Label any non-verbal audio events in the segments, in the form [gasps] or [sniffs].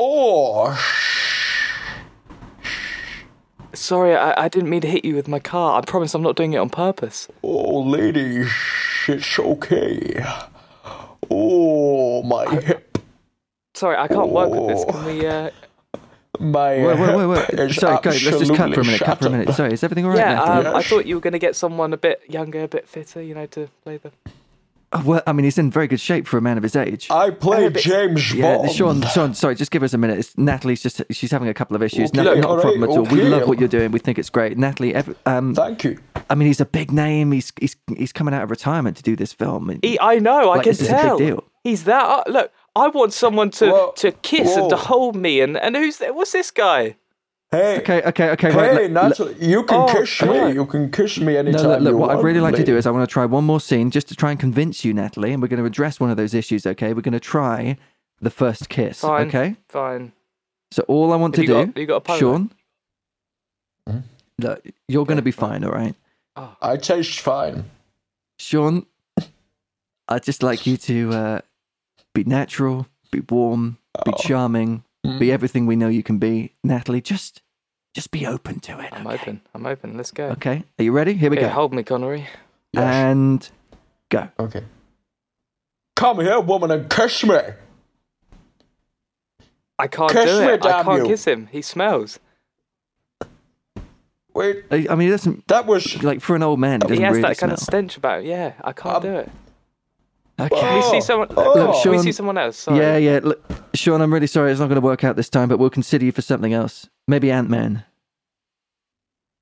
Oh, sh- Sorry, I, I didn't mean to hit you with my car. I promise I'm not doing it on purpose. oh, lady, sh- it's okay. Oh, my hip, Sorry, I can't work with this. Can we? Uh... my Wait, wait, wait, wait. Sorry, guys, let's just cut for a minute. Cut for a minute. Sorry, is everything all right? Yeah, Nathan? um, I thought you were going to get someone a bit younger, a bit fitter, you know, to play the. Oh, well, I mean, he's in very good shape for a man of his age. I play a bit- James yeah, Bond. Sean, Sean, sorry, just give us a minute. It's, Natalie's just, she's having a couple of issues. Okay, No, not a alright, problem at all. We love what you're doing. We think it's great. Natalie, ev um, Thank you. I mean, he's a big name. He's, he's, he's coming out of retirement to do this film. And- He, I know, I can this is a big tell. deal. He's that. Uh, look, I want someone to Whoa, to kiss and to hold me, and and who's that? What's this guy? Hey, Okay, okay, okay. hey, right, let- let- Natalie, you can Oh, kiss me. God. You can kiss me No, anytime look, look you what. I'd really like to do is I want to try one more scene just to try and convince you, Natalie, and we're going to address one of those issues, okay? We're going to try the first kiss, Fine. okay? Fine. So all I want Have to you do, got- you got a? Sean, Hmm? look, you're going to be fine, all right? I taste fine. Sean, I'd just like you to uh, be natural, be warm, be Oh. charming, Mm. be everything we know you can be. Natalie, just just be open to it. I'm okay? open. I'm open. Let's go. Okay, are you ready? Here we Okay, go. hold me, Connery. Yes. And go. Okay. Come here, woman, and kiss me. I can't Kiss do me, it. I can't you. kiss him. He smells. Wait, I I mean, he doesn't that was. like for an old man. He He doesn't has really that kind smell. of stench about. Him. Yeah, I can't Um, do it. Okay. Can we Oh, see someone? oh. Can Look, we see someone else? Sorry. Yeah, yeah. Look, Sean, I'm really sorry. It's not going to work out this time, but we'll consider you for something else. Maybe Ant Man.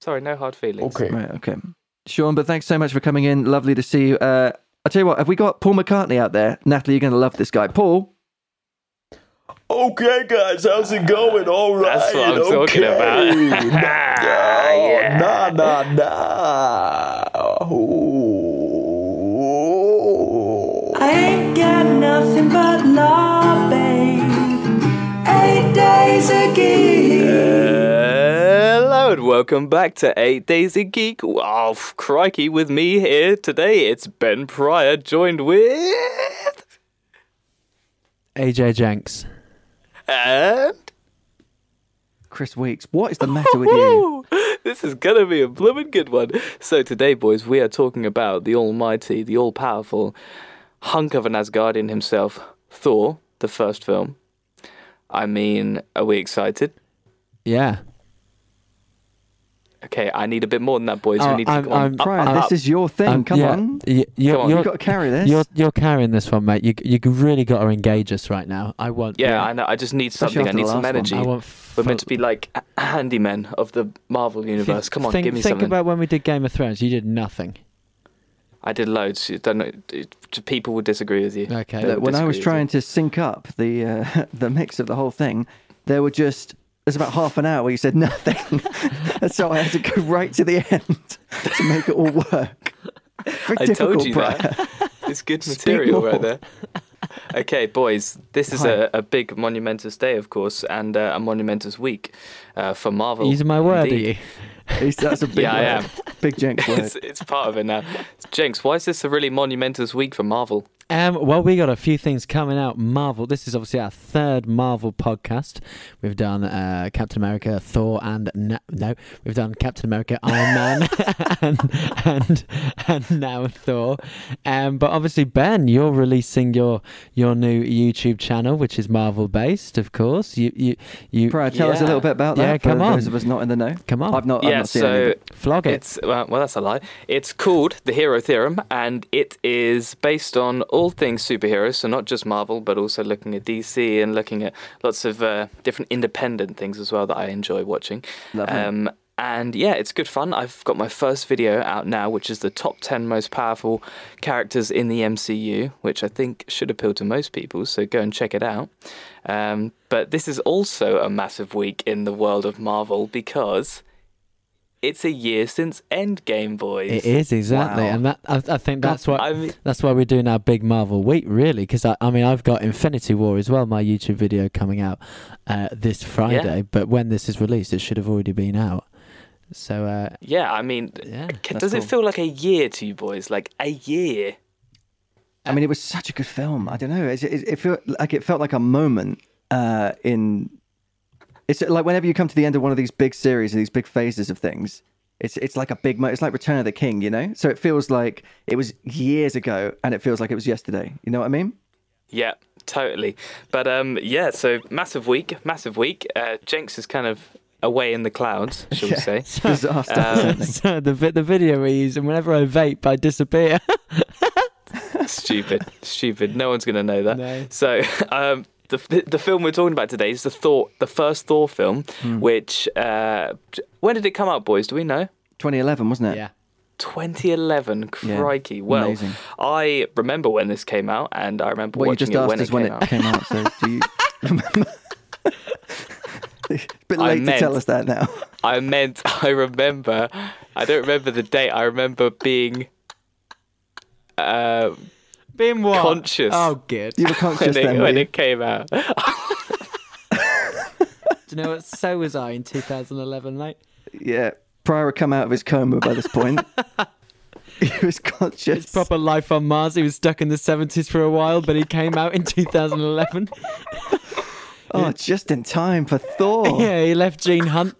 Sorry, no hard feelings. Okay. Right. Okay. Sean, but thanks so much for coming in. Lovely to see you. Uh, I'll tell you what. Have we got Paul McCartney out there? Natalie, you're going to love this guy. Paul. Okay, guys, how's it going? All right. That's what I'm talking okay. about. [laughs] [laughs] Oh, Yeah. Nah, nah, nah. Ooh. Love, babe. Eight days a geek. Hello and welcome back to Eight Days a Geek. Oh, crikey, with me here today, it's Ben Pryor, joined with AJ Jenks. and Chris Weeks. What is the matter with [laughs] you? this is gonna be a blooming good one. So today, boys, we are talking about the almighty, the all-powerful hunk of an Asgardian himself, Thor, the first film. I mean, are we excited? Yeah. Okay, I need a bit more than that, boys. we Oh, need to I'm- go on. I'm- Up, Brian, up, this up. is your thing. Um, Come yeah, on. y- you're, Come on. You're, You've got to carry this. you're, you're carrying this one, mate. You you really got to engage us right now. I want. Yeah, I know. I just need Especially something. I need some last one. energy. I want. We're meant to be like h- handymen of the Marvel universe. Come on, think, give me think something. about when we did Game of Thrones. You did nothing. I did loads. You Don't know. it- People would disagree with you. Okay. They Look, when I was trying you. to sync up the uh, [laughs] the mix of the whole thing, there were just there's about half an hour where you said nothing, [laughs] and so I had to go right to the end to make it all work. [laughs] Very I difficult, told you Brian. that. It's good material right there. Okay, boys, this is a, a big monumentous day, of course, and uh, a monumentous week uh, for Marvel. Using my word, indeed. [laughs] are you? That's a big Yeah, I am. Big Jenks [laughs] word. It's, it's part of it now. Jenks, why is this a really monumentous week for Marvel? Um, well, we got a few things coming out. Marvel. This is obviously our third Marvel podcast. We've done uh, Captain America, Thor, and na- no, we've done Captain America, Iron Man, [laughs] and, and and now Thor. Um, but obviously, Ben, you're releasing your your new YouTube channel, which is Marvel based, of course. You you you Brian, tell us a little bit about that Yeah, for come on. those of us not in the know. come on, I've not, I've yeah, not seen any of so it. flog it. It's well, well, that's a lie. It's called the Hero Theorem, and it is based on all things superheroes. So not just Marvel, but also looking at DC and looking at lots of uh, different independent things as well that I enjoy watching. Lovely. Um, and yeah, it's good fun. I've got my first video out now, which is the top 10 most powerful characters in the MCU, which I think should appeal to most people. So go and check it out. Um, but this is also a massive week in the world of Marvel because it's a year since Endgame, boys. It is exactly, Wow. and that I, I think that's what I mean, That's why we're doing our big Marvel week, really, because I, I mean I've got Infinity War as well, my YouTube video coming out uh, this Friday. But when this is released, it should have already been out. So uh, yeah, I mean, yeah, does it cool. feel like a year to you boys? Like a year? I mean, it was such a good film. I don't know. It, it, it felt like it felt like a moment uh, in. It's like whenever you come to the end of one of these big series and these big phases of things, it's it's like a big. Mo- it's like Return of the King, you know. So it feels like it was years ago, and it feels like it was yesterday. You know what I mean? Yeah, totally. But um, yeah, so massive week, massive week. Uh, Jenks is kind of away in the clouds, [laughs] shall we say? [laughs] Disaster. Um, so [laughs] the the video we use, and whenever I vape, I disappear. stupid, stupid. No one's gonna know that. No. So um, the, the the film we're talking about today is the Thor, the first Thor film, Hmm. which uh, when did it come out, boys? Do we know? 2011, wasn't it? yeah. 2011. Yeah, Crikey. Well, amazing. I remember when this came out, and I remember Well, you watching just it asked when us it when came it out. came out. So do you remember? A [laughs] bit I late to tell us that now. [laughs] I meant I remember. I don't remember the date. I remember being uh, Being what? Conscious. Oh, good. You were conscious when, it, then. were when you? it came out. [laughs] Do you know what? So was I in 2011, mate. Yeah, Pryor had come out of his coma by this point. he was conscious. It's proper life on Mars. He was stuck in the 70s for a while, but he came out in 2011. Oh, just in time for Thor. [laughs] Yeah, he left Gene Hunt.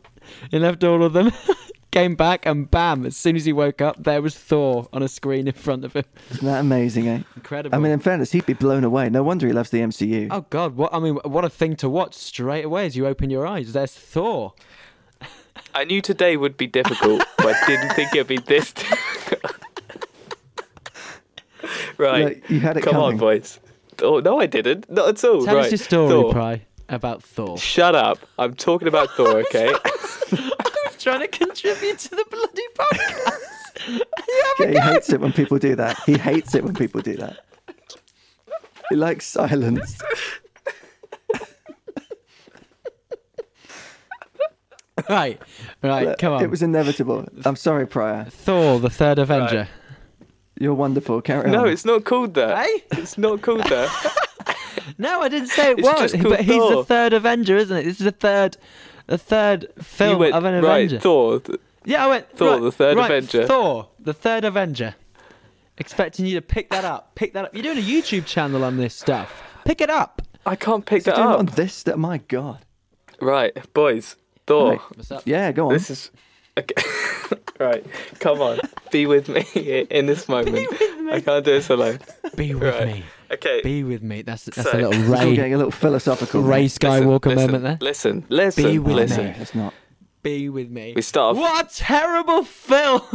He left all of them. [laughs] Came back and bam! As soon as he woke up, there was Thor on a screen in front of him. Isn't that amazing, eh? Incredible. I mean, in fairness, he'd be blown away. No wonder he loves the MCU. oh god, what I mean, what a thing to watch straight away as you open your eyes. There's Thor. I knew today would be difficult, [laughs] but I didn't think it'd be this difficult. right. Look, you had it Come on, boys. Oh, no, I didn't. Not at all. Tell right. us your story, Thor. Pry, about Thor. Shut up. I'm talking about Thor, [laughs] okay? I'm trying to contribute to the bloody podcast. [laughs] Yeah, he hates it when people do that. He hates it when people do that. He likes silence. [laughs] right, right, Look, come on. It was inevitable. I'm sorry, Pryor. Thor, the third Avenger. You're wonderful. Carry no, on. it's not called that. Hey? It's not called that. [laughs] No, I didn't say it It's was. just called But he's the third Avenger, isn't it? This is the third, the third film went, of an right, Avenger. Thor. Yeah, I went Thor, right, the third right, Avenger. Thor, the third Avenger. Expecting you to pick that up. Pick that up. You're doing a YouTube channel on this stuff. Pick it up. I can't pick Doing that it up. on this. That my God. Right, boys. Thor. Right. What's up? Yeah, go on. This is okay. [laughs] right. Come on, be with me [laughs] in this moment. I can't do this alone. Be with Right. me. Okay. Be with me. That's that's So- a little It's all Ray getting a little philosophical. Ray. Skywalker listen, moment there. Listen, listen, Be with listen. No, it's not. Be with me. We start off. What a terrible film! [laughs]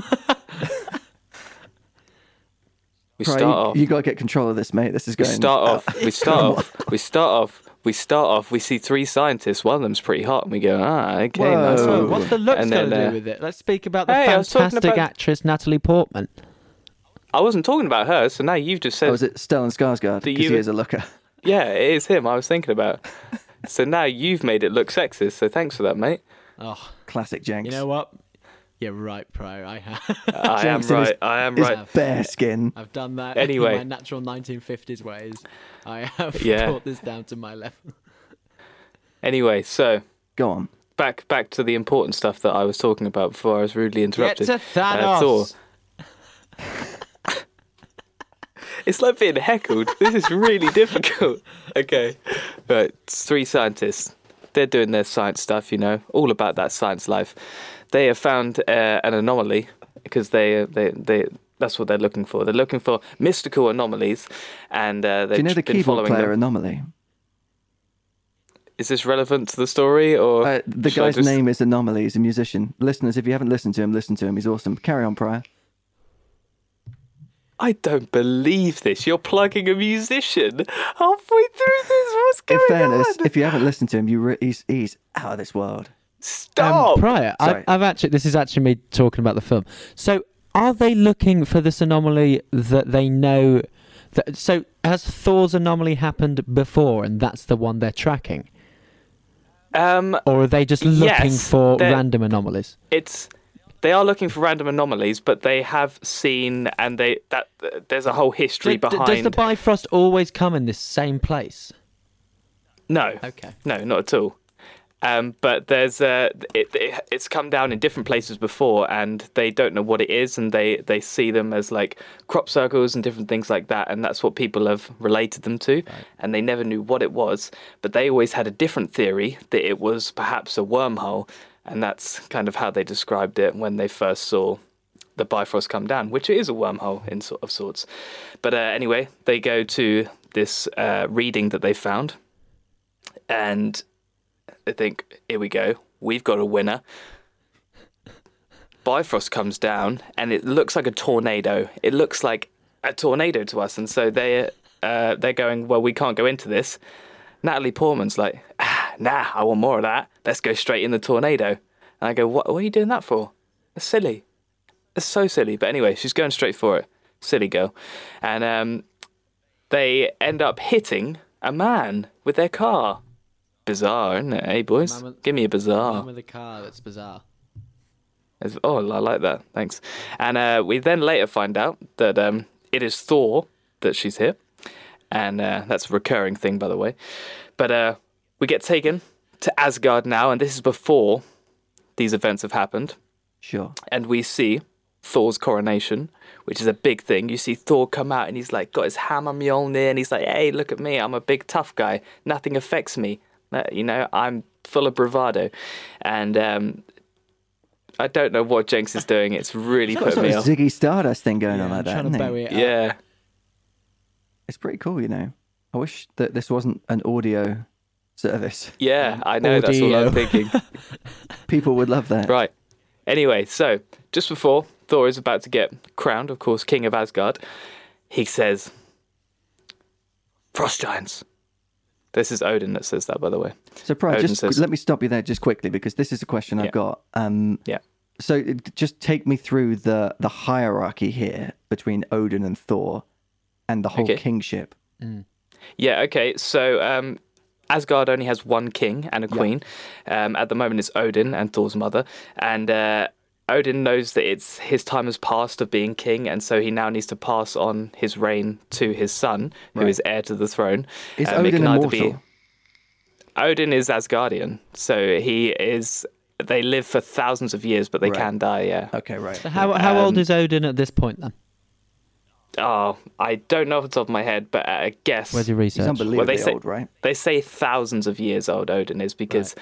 We Pryor, start you, off. you got to get control of this, mate. This is going. we going. start uh, off. We [laughs] start off. We start off. We start off. We see three scientists. One of them's pretty hot, and we go, ah, okay, nice Whoa. Oh, one. what's the looks And got to then, do uh, with it? Let's speak about the Hey, I was talking fantastic about- actress Natalie Portman. I wasn't talking about her, so now you've just said, Oh, was it Stellan Skarsgård? Because he is a looker. [laughs] yeah, it is him. I was thinking about. [laughs] so now you've made it look sexist. So thanks for that, mate. Oh, Classic Jenks. you know what? You're right, Pryor. I have. [laughs] I am Jenks his- right. I am His right. bare skin. I've done that Anyway. in my natural 1950s ways. I have Yeah. brought this down to my level. Anyway, so Go on. back back to the important stuff that I was talking about before I was rudely interrupted. Get interrupted. to Uh, Thanos. Thor. It's like being heckled. This is really [laughs] difficult. Okay. Right. It's three scientists. They're doing their science stuff, you know, all about that science life. They have found uh, an anomaly because they, they, they, that's what they're looking for. They're looking for mystical anomalies, and uh, they've you know the been keyboard following player them. Anomaly? Is this relevant to the story, or Uh, the guy's just- name is Anomaly. He's a musician. Listeners, if you haven't listened to him, listen to him. He's awesome. Carry on, Pryor. I don't believe this. You're plugging a musician halfway through this. What's going on? In fairness, on? if you haven't listened to him, you re- he's he's out of this world. Stop. Um, Pryor, I, Sorry. I've actually. This is actually me talking about the film. So, are they looking for this anomaly that they know? That, so, has Thor's anomaly happened before, and that's the one they're tracking, um, or are they just looking Yes, for random anomalies? it's they are looking for random anomalies, but they have seen and they that there's a whole history d- behind. does the Bifrost always come in this same place? no, Okay. no, not at all. Um, but there's uh, it, it, it's come down in different places before, and they don't know what it is, and they they see them as like crop circles and different things like that, and that's what people have related them to, and they never knew what it was, but they always had a different theory that it was perhaps a wormhole, and that's kind of how they described it when they first saw the Bifrost come down, which is a wormhole in sort of sorts. But uh, anyway, they go to this uh, reading that they found, and they think, "Here we go, we've got a winner." Bifrost comes down, and it looks like a tornado. It looks like a tornado to us, and so they uh, they're going, "Well, we can't go into this." Natalie Portman's like, ah, "Nah, I want more of that. Let's go straight in the tornado." And I go, "What? What are you doing that for? That's silly." It's so silly. But anyway, she's going straight for it. Silly girl. And um, they end up hitting a man with their car. Bizarre, isn't it? Hey, boys, with- give me a bizarre. with a car that's bizarre. It's- Oh, I like that. Thanks. And uh, we then later find out that um, it is Thor that she's hit. And uh, that's a recurring thing, by the way. But uh, we get taken to Asgard now, and this is before these events have happened. Sure. and we see Thor's coronation, which is a big thing. You see Thor come out and he's like got his hammer Mjolnir and he's like, "Hey, look at me! I'm a big tough guy. Nothing affects me. Uh, You know, I'm full of bravado." And um, I don't know what Jenks is doing. It's really [laughs] Got put sort me of off. Ziggy Stardust thing going on I'm like that. trying to isn't it? bury it up. Yeah, It's pretty cool, you know. I wish that this wasn't an audio service. yeah, I know. That's what audio. I'm thinking. [laughs] People would love that. Right. Anyway, so just before Thor is about to get crowned, of course, King of Asgard, he says, Frost giants. This is Odin that says that, by the way. So, Pride, Odin just says- let me stop you there just quickly because this is a question Yeah. I've got. Um, Yeah. so, just take me through the the hierarchy here between Odin and Thor, and the whole Okay. kingship. Yeah, okay. So um, Asgard only has one king and a queen. Um, at the moment, it's Odin and Thor's mother. And uh, Odin knows that it's his time has passed of being king, and so he now needs to pass on his reign to his son, who is heir to the throne. Is Um, Odin can either be- immortal? Odin is Asgardian, so he is. They live for thousands of years, but they Right. can die. Yeah. Okay, right. So how how old Um, is Odin at this point then? Oh, I don't know off the top of my head, but I guess. Where's your He's research? unbelievably say, old, right? They say thousands of years old Odin is because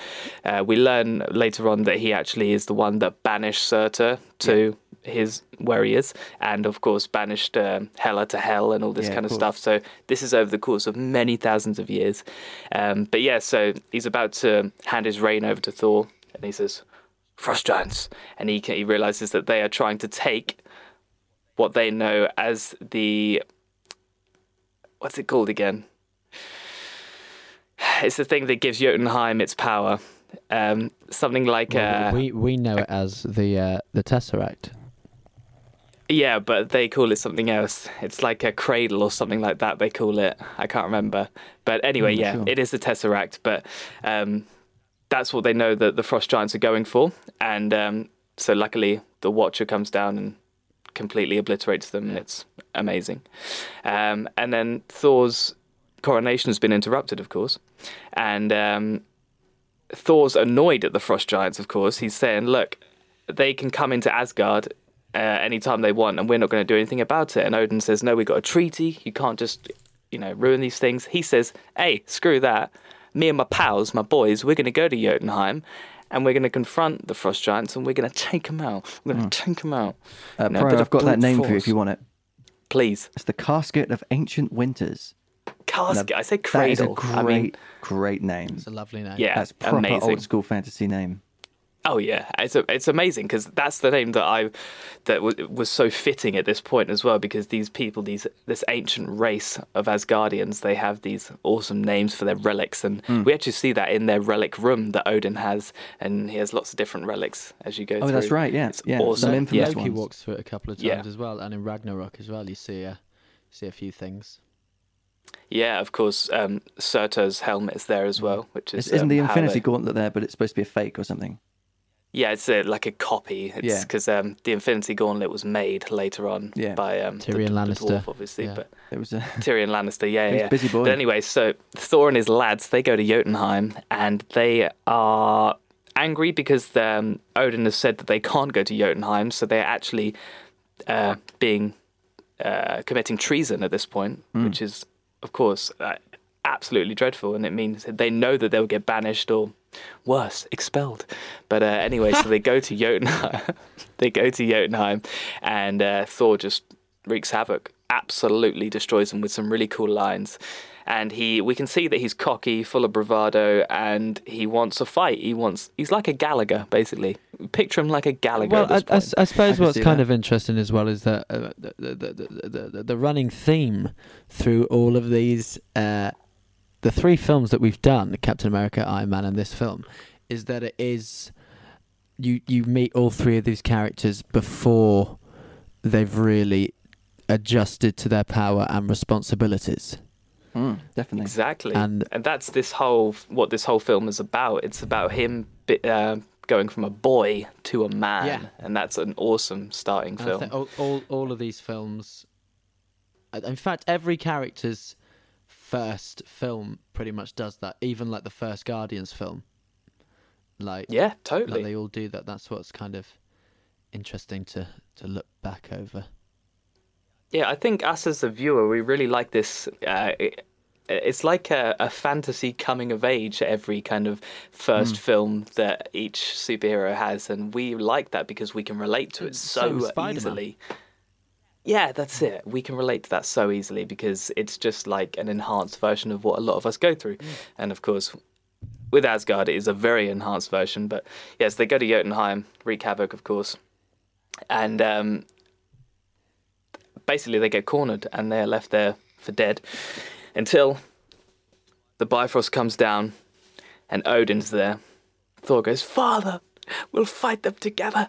uh, we learn later on that he actually is the one that banished Surtur to his where he is, and of course banished um, Hela to hell and all this Yeah, kind of of stuff. So this is over the course of many thousands of years. Um, but yeah, so he's about to hand his reign over to Thor, and he says, "Frost giants," and he he realizes that they are trying to take what they know as the what's it called again? It's the thing that gives Jotunheim its power. Um, something like Well, uh, we we know it as the uh, the Tesseract. yeah, but they call it something else. It's like a cradle or something like that. They call it. I can't remember. But anyway, Mm, yeah, sure. it is the Tesseract. But um, that's what they know that the Frost Giants are going for. And um, so luckily, the Watcher comes down and completely obliterates them, and it's amazing. Um, and then Thor's coronation has been interrupted, of course, and um, Thor's annoyed at the Frost Giants. Of course, he's saying, "Look, they can come into Asgard." Uh, anytime they want, and we're not going to do anything about it. And Odin says, "No, we've got a treaty. You can't just, you know, ruin these things." He says, "Hey, screw that. Me and my pals, my boys, we're going to go to Jotunheim, and we're going to confront the Frost Giants, and we're going to take them out. We're going to take them out." Uh, You know, a Pride, bit I've got that brute name for you if you want it. Please, It's the Casket of Ancient Winters. casket. I say That is a great, I mean, great name. It's a lovely name. yeah, That's proper amazing. old school fantasy name. Oh yeah, it's a, it's amazing because that's the name that I that was, was so fitting at this point as well because these people, these this ancient race of Asgardians, they have these awesome names for their relics, and Hmm. we actually see that in their relic room that Odin has, and he has lots of different relics as you go. Oh, that's right, yeah, it's yeah, some awesome. infamous yeah. Loki ones. walks through it a couple of times Yeah. as well, and in Ragnarok as well. You see a see a few things. yeah, of course. Um, Surtur's helmet is there as well, which is Is- Isn't um, the Infinity they- Gauntlet there, but it's supposed to be a fake or something? Yeah, it's a, like a copy. It's Yeah. because um, the Infinity Gauntlet was made later on Yeah. by um, Tyrion the, Lannister. dwarf, obviously. Yeah. But It was a [laughs] Tyrion Lannister, yeah, yeah. busy boy. But anyway, so Thor and his lads they go to Jotunheim and they are angry because um, Odin has said that they can't go to Jotunheim, so they're actually uh, being uh, committing treason at this point, Hmm. which is, of course, uh, absolutely dreadful, and it means that they know that they'll get banished or worse, expelled. But uh, anyway, so they go to [laughs] Jotunheim. [laughs] they go to Jotunheim, and uh, Thor just wreaks havoc, absolutely destroys them with some really cool lines. And he, we can see that he's cocky, full of bravado, and he wants a fight. He wants, he's like a Gallagher, basically. Picture him like a Gallagher. Well, at I, this I s- point. I suppose can what's kind that. of interesting as well is that uh, the, the, the, the, the, the running theme through all of these, uh, the three films that we've done, Captain America, Iron Man, and this film, is that it is you you meet all three of these characters before they've really adjusted to their power and responsibilities. Mm, definitely. Exactly, And- and, that's this whole what this whole film is about. It's about him bi- uh, going from a boy to a man, Yeah. and that's an awesome starting And I film. think all, all all of these films, uh, in fact, every character's first film pretty much does that. Even like the first Guardians film, like yeah, totally. like they all do that. That's what's kind of interesting to to look back over. Yeah, I think us as a viewer, we really like this. Uh, it, it's like a, a fantasy coming of age. Every kind of first film that each superhero has, and we like that because we can relate to it so Spider-Man. easily. Yeah, that's it. We can relate to that so easily because it's just like an enhanced version of what a lot of us go through. And of course, with Asgard, it is a very enhanced version. But yes, they go to Jotunheim, wreak havoc, of course, and um, basically they get cornered and they are left there for dead until the Bifrost comes down and Odin's there. Thor goes, Father, we'll fight them together.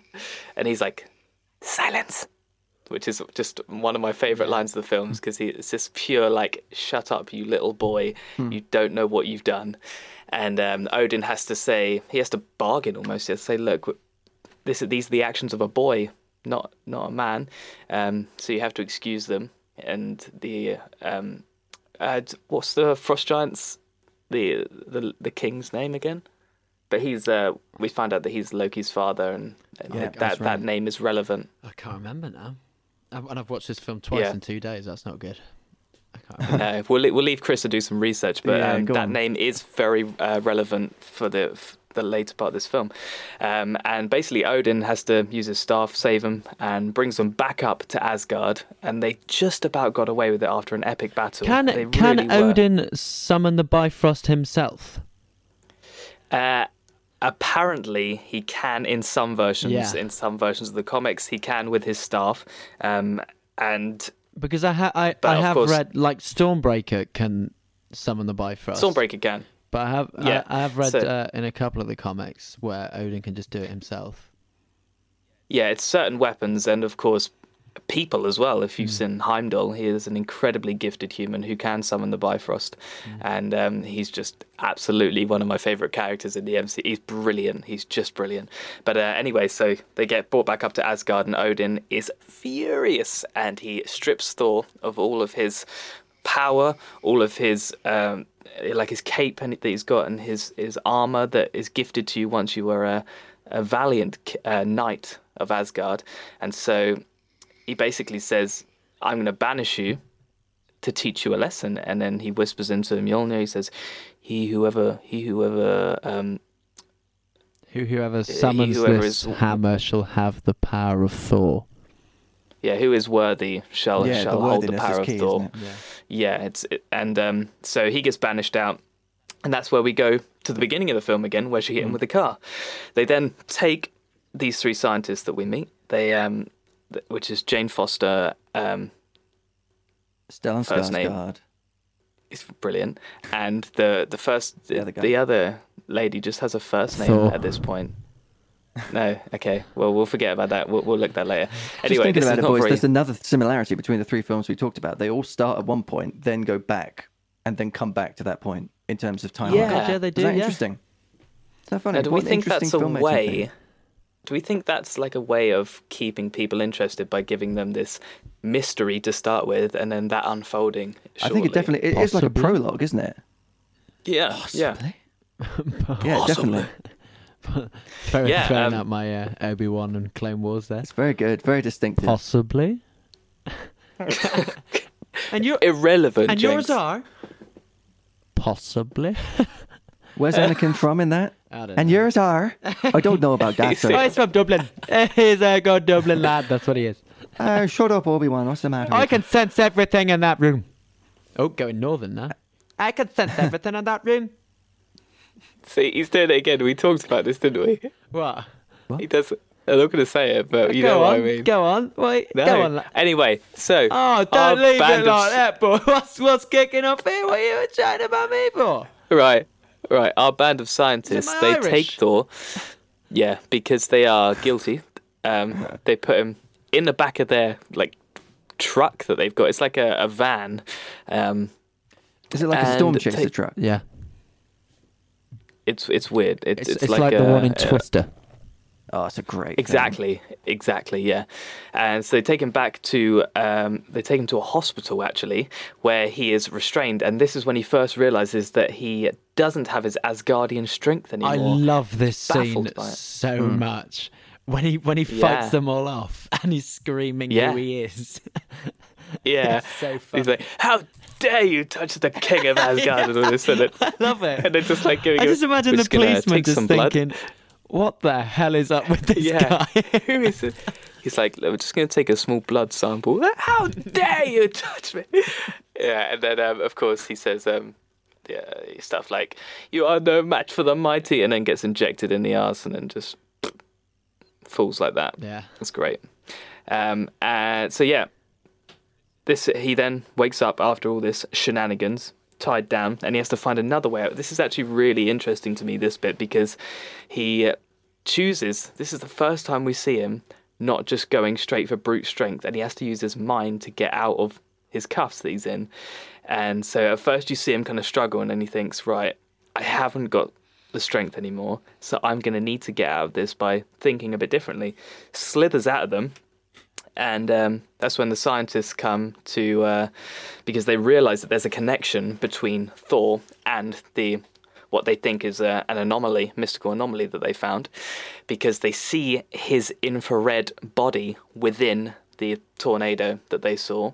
And he's like, Silence. Which is just one of my favourite lines of the films because it's just pure, like, shut up, you little boy. You don't know what you've done. And um, Odin has to say, he has to bargain almost. He has to say, Look, this, these are the actions of a boy, not not a man. Um, so you have to excuse them. And the um, uh, what's the frost giant's the the the king's name again? But he's uh, we find out that he's Loki's father, and, and Yeah, that that's that right. name is relevant. I can't remember now. And I've watched this film twice Yeah. in two days. That's not good. I can't [laughs] no, we'll we'll leave Chris to do some research, but Yeah, um, that on. name is very uh, relevant for the f- the later part of this film. Um, and basically, Odin has to use his staff, save them, and brings them back up to Asgard. And they just about got away with it after an epic battle. Can They can really were. Odin summon the Bifrost himself? Uh, apparently, he can in some versions. Yeah. In some versions of the comics, he can with his staff. Um, and Because I ha- I, I have course- read like Stormbreaker can summon the Bifrost. Stormbreaker can. But I have Yeah, I, I have read so- uh, in a couple of the comics where Odin can just do it himself. Yeah, it's certain weapons and of course people as well. If you've seen Heimdall, he is an incredibly gifted human who can summon the Bifrost, and um, he's just absolutely one of my favorite characters in the MC. He's brilliant. He's just brilliant. But uh, anyway, so they get brought back up to Asgard, and Odin is furious, and he strips Thor of all of his power, all of his um, like his cape and that he's got, and his his armor that is gifted to you once you were a, a valiant uh, knight of Asgard, and so he basically says, "I'm going to banish you to teach you a lesson." And then he whispers into Mjolnir. He says, "He whoever he whoever um, Who whoever summons whoever this is- hammer shall have the power of Thor. yeah who is worthy shall yeah, shall the hold the power is of key, Thor." isn't it? Yeah, it's it, and um, so he gets banished out, and that's where we go to the beginning of the film again, where she hit him with the car. They then take these three scientists that we meet. They um, th- which is Jane Foster, um, Stellan First name. Skarsgård. is brilliant, and the the first The other the other lady just has a first name Thor. at this point. No, okay. Well, we'll forget about that. We'll, we'll look that later. Just Anyway, thinking about it, not boys, very. there's another similarity between the three films we talked about. They all start at one point, then go back, and then come back to that point in terms of time. Yeah. Yeah, they Is do. that yeah. interesting? Is that funny? Now, do we What an think that's a way? thing. Do we think that's like a way of keeping people interested by giving them this mystery to start with, and then that unfolding? I think it shortly? definitely it is like a prologue, isn't it? Yeah, yeah. [laughs] Yeah, definitely. [laughs] Throwing, Yeah, throwing um, out my uh, Obi Wan and Clone Wars there. It's very good, very distinctive. Possibly. [laughs] and you're Irrelevant. and James. yours are possibly. Where's Anakin from in that? I don't And know. yours are? I don't know about [laughs] that. He's- Oh, he's from Dublin. [laughs] He's a good Dublin lad. That's what he is. uh, shut up, Obi Wan. What's the matter? I can sense everything in that room. Oh, going northern now. I can sense everything in that room. See, he's doing it again. We talked about this, didn't we? What? He does. I'm not going to say it, but you go know on. what I mean. Go on. Wait. No. Go on. la- Anyway, so. Oh, our don't leave band it of- like that, boy. [laughs] What's what's kicking off here? What are you chatting about me for? Right, right. Our band of scientists, they Irish? take Thor. Yeah, because they are guilty. Um, [laughs] they put him in the back of their like truck that they've got. It's like a, a van. Um, Is it like a storm chaser take- truck? Yeah. it's it's weird. It's, It's, it's, it's, like, a, the one in a- Twister. Oh, it's a great. thing. Exactly, exactly, yeah. And so they take him back to um, they take him to a hospital actually, where he is restrained, and this is when he first realizes that he doesn't have his Asgardian strength anymore. I love this scene baffled by it. so much. When he when he fights Yeah. them all off [laughs] and he's screaming Yeah. who he is. [laughs] Yeah, It's so he's like, "How dare you touch the king of [laughs] Asgard?" and all this, and, it, I love it. and they're just like giving. I him- just imagine the just gonna policeman take just some blood." "What the hell is up with this [laughs] Yeah, guy?" who is it? He's like, "We're just going to take a small blood sample." How dare you touch me? [laughs] Yeah, and then um, of course he says, um, yeah, stuff like, "You are no match for the mighty," and then gets injected in the arse, and then just [sniffs] falls like that. yeah. That's great. Um, and so yeah, this he then wakes up after all this shenanigans, tied down, and he has to find another way out. This is actually really interesting to me this bit because he uh, chooses. This is the first time we see him not just going straight for brute strength, and he has to use his mind to get out of his cuffs that he's in. And so at first you see him kind of struggle, and then he thinks, right, I haven't got the strength anymore, so I'm going to need to get out of this by thinking a bit differently. Slithers out of them, and um, that's when the scientists come to uh, because they realize that there's a connection between Thor and the what they think is a, an anomaly, mystical anomaly that they found, because they see his infrared body within the tornado that they saw,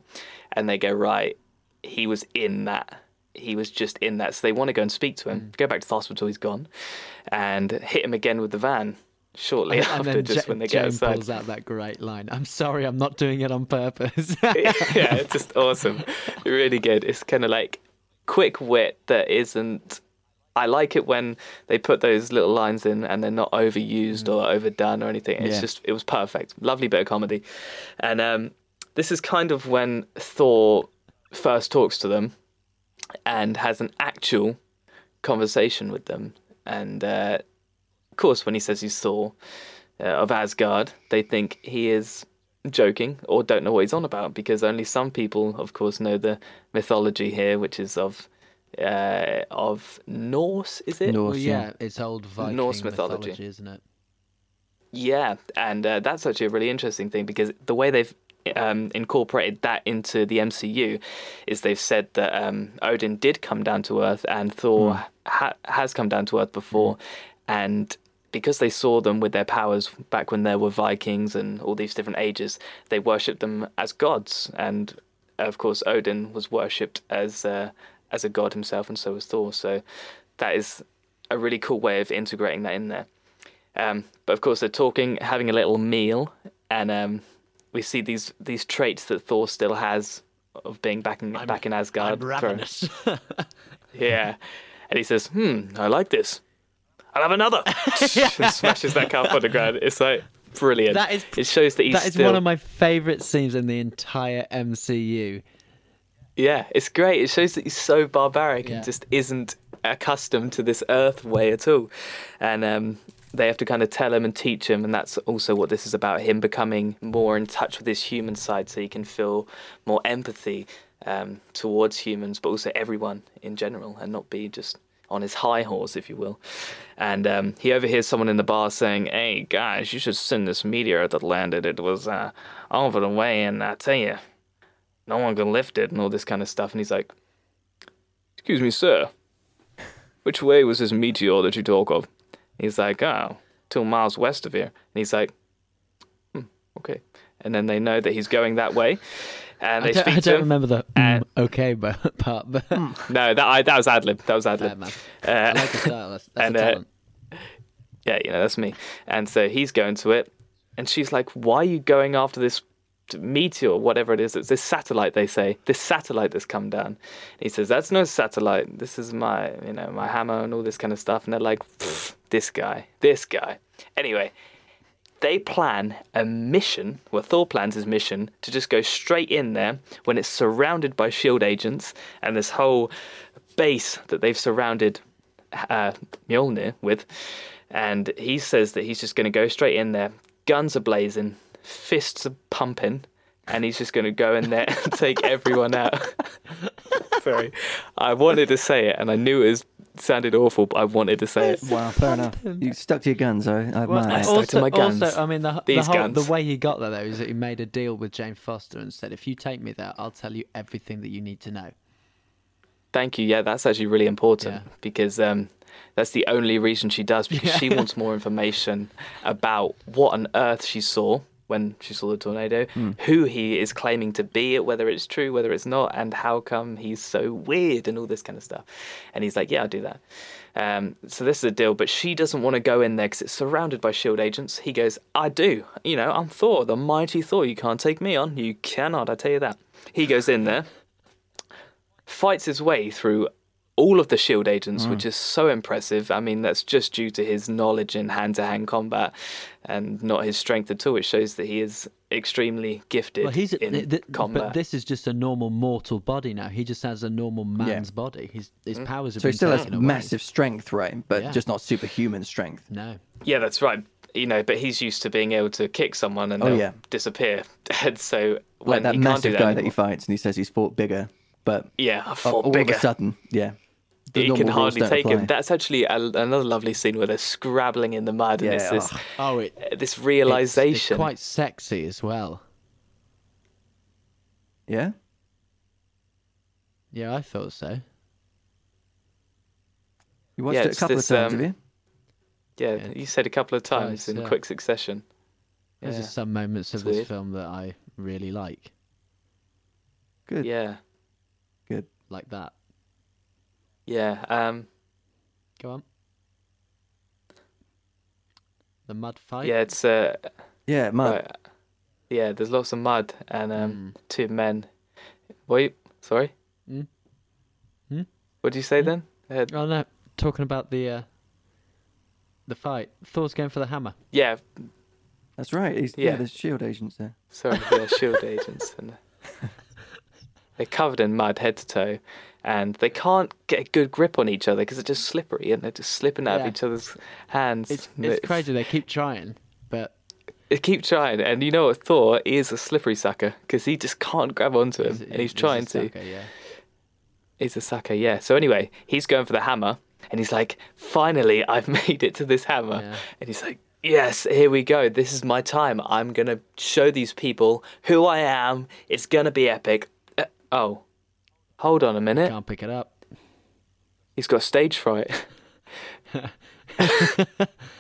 and they go right, he was in that. He was just in that. So they want to go and speak to him. Go back to the hospital. He's gone, and hit him again with the van shortly And after, then just Ja- when they get Jane outside. pulls out that great line. I'm sorry, I'm not doing it on purpose. [laughs] yeah, [laughs] it's just awesome. Really good. It's kind of like quick wit that isn't. I like it when they put those little lines in and they're not overused or overdone or anything. It's Yeah. just it was perfect. Lovely bit of comedy, and um, this is kind of when Thor first talks to them and has an actual conversation with them. And uh, of course, when he says he's Thor uh, of Asgard, they think he is joking or don't know what he's on about because only some people, of course, know the mythology here, which is of uh, of Norse. Is it? Norse, well, yeah. yeah, it's old Viking Norse mythology. mythology. isn't it? Yeah, and uh, that's actually a really interesting thing because the way they've um, incorporated that into the MCU is they've said that um, Odin did come down to Earth and Thor ha- has come down to Earth before, and because they saw them with their powers back when there were Vikings and all these different ages, they worshipped them as gods, and of course Odin was worshipped as uh, as a god himself, and so was Thor. So that is a really cool way of integrating that in there. Um, but of course, they're talking, having a little meal, and um, we see these these traits that Thor still has of being back in back in Asgard. I'm ravenous. [laughs] yeah, and he says, "Hmm, I like this. I'll have another." [laughs] [laughs] and smashes that cup on the ground. It's like brilliant. That is- it shows that he's that is still. one of my favourite scenes in the entire MCU. Yeah, it's great. It shows that he's so barbaric Yeah. and just isn't accustomed to this Earth way at all. And um, they have to kind of tell him and teach him, and that's also what this is about him becoming more in touch with his human side so he can feel more empathy um, towards humans, but also everyone in general, and not be just on his high horse, if you will. And um, he overhears someone in the bar saying, "Hey guys, you should send this meteor that landed. It was uh, over the way, and I tell you, no one can lift it, and all this kind of stuff." And he's like, "Excuse me, sir, which way was this meteor that you talk of?" He's like, "Oh, two miles west of here." And he's like, hmm, "Okay." And then they know that he's going that way, and I they don't, speak I to don't him. remember the and- mm, okay but, [laughs] part, but No, that I, that was ad lib. That was ad lib. Uh, I like. That's, that's and, a uh, yeah, you know, that's me. And so he's going to it, and she's like, "Why are you going after this meteor, whatever it is? It's this satellite." They say this satellite that's come down. And he says, "That's no satellite. This is my, you know, my hammer and all this kind of stuff." And they're like, "This guy, this guy." Anyway, they plan a mission. Well, Thor plans his mission to just go straight in there when it's surrounded by shield agents and this whole base that they've surrounded uh, Mjolnir with. And he says that he's just going to go straight in there, guns are blazing, fists are pumping, and he's just going to go in there [laughs] and take everyone out. [laughs] Sorry, I wanted to say it, and I knew it was, sounded awful, but I wanted to say it. Wow, fair enough. You stuck to your guns. I, I Well. I it. stuck to my guns. Also, I mean, the, the, These whole, guns. the way he got there, though, is that he made a deal with Jane Foster and said, if you take me there, I'll tell you everything that you need to know. Thank you. Yeah, that's actually really important Yeah. because um, that's the only reason she does because she [laughs] wants more information about what on earth she saw when she saw the tornado, who he is claiming to be, whether it's true, whether it's not, and how come he's so weird and all this kind of stuff. And he's like, "Yeah, I'll do that." Um, so this is a deal, but she doesn't want to go in there because it's surrounded by shield agents. He goes, "I do. You know, I'm Thor, the mighty Thor. You can't take me on. You cannot. I tell you that." He goes in there fights his way through all of the shield agents, which is so impressive. I mean, that's just due to his knowledge in hand-to-hand combat and not his strength at all. It shows that he is extremely gifted Well, he's in th- th- combat. but this is just a normal mortal body now. He just has a normal man's body. His his Mm. powers have So he still has away. massive strength, right? But Yeah. just not superhuman strength. No, Yeah, that's right. You know, but he's used to being able to kick someone and Oh, they'll yeah. disappear. [laughs] And so when Like that he can't do massive that guy that he fights, and he says he's fought bigger, but yeah, I all, fought all bigger. of a sudden, yeah, the he normal can hardly don't take him. That's actually a, another lovely scene where they're scrabbling in the mud, and it's Yeah, this oh, it, uh, this realization. It's, quite sexy as well. Yeah, Yeah, I thought so. you watched Yeah, it a couple this, of times, um, have you? Yeah, Yeah, you said a couple of times twice, in yeah. quick succession. There's just some moments of It's this weird. film that I really like, Good, Yeah, good. like that. Yeah. Um, Go on. The mud fight. yeah, it's uh, Yeah, mud. right. yeah. There's lots of mud and um, Mm. two men. Wait, sorry. Mm. Hmm? What do you say then? Uh, Oh no, talking about the uh, the fight. Thor's going for the hammer. yeah, That's right. He's, yeah. Yeah. there's shield agents there. sorry. Yeah, shield agents and [laughs] they're covered in mud head to toe, and they can't get a good grip on each other because they're just slippery and they're just slipping out Yeah. of each other's hands. It's and it's crazy. They keep trying, but They keep trying, and you know what? Thor is a slippery sucker because he just can't grab onto him, and he's a trying to. sucker, yeah. He's a sucker, yeah. So anyway, he's going for the hammer, and he's like, "Finally, I've [laughs] made it to this hammer." Yeah. And he's like, "Yes, here we go. This is my time. I'm gonna show these people who I am. It's gonna be epic." Uh, oh, hold on a minute. Can't pick it up. He's got stage fright. [laughs]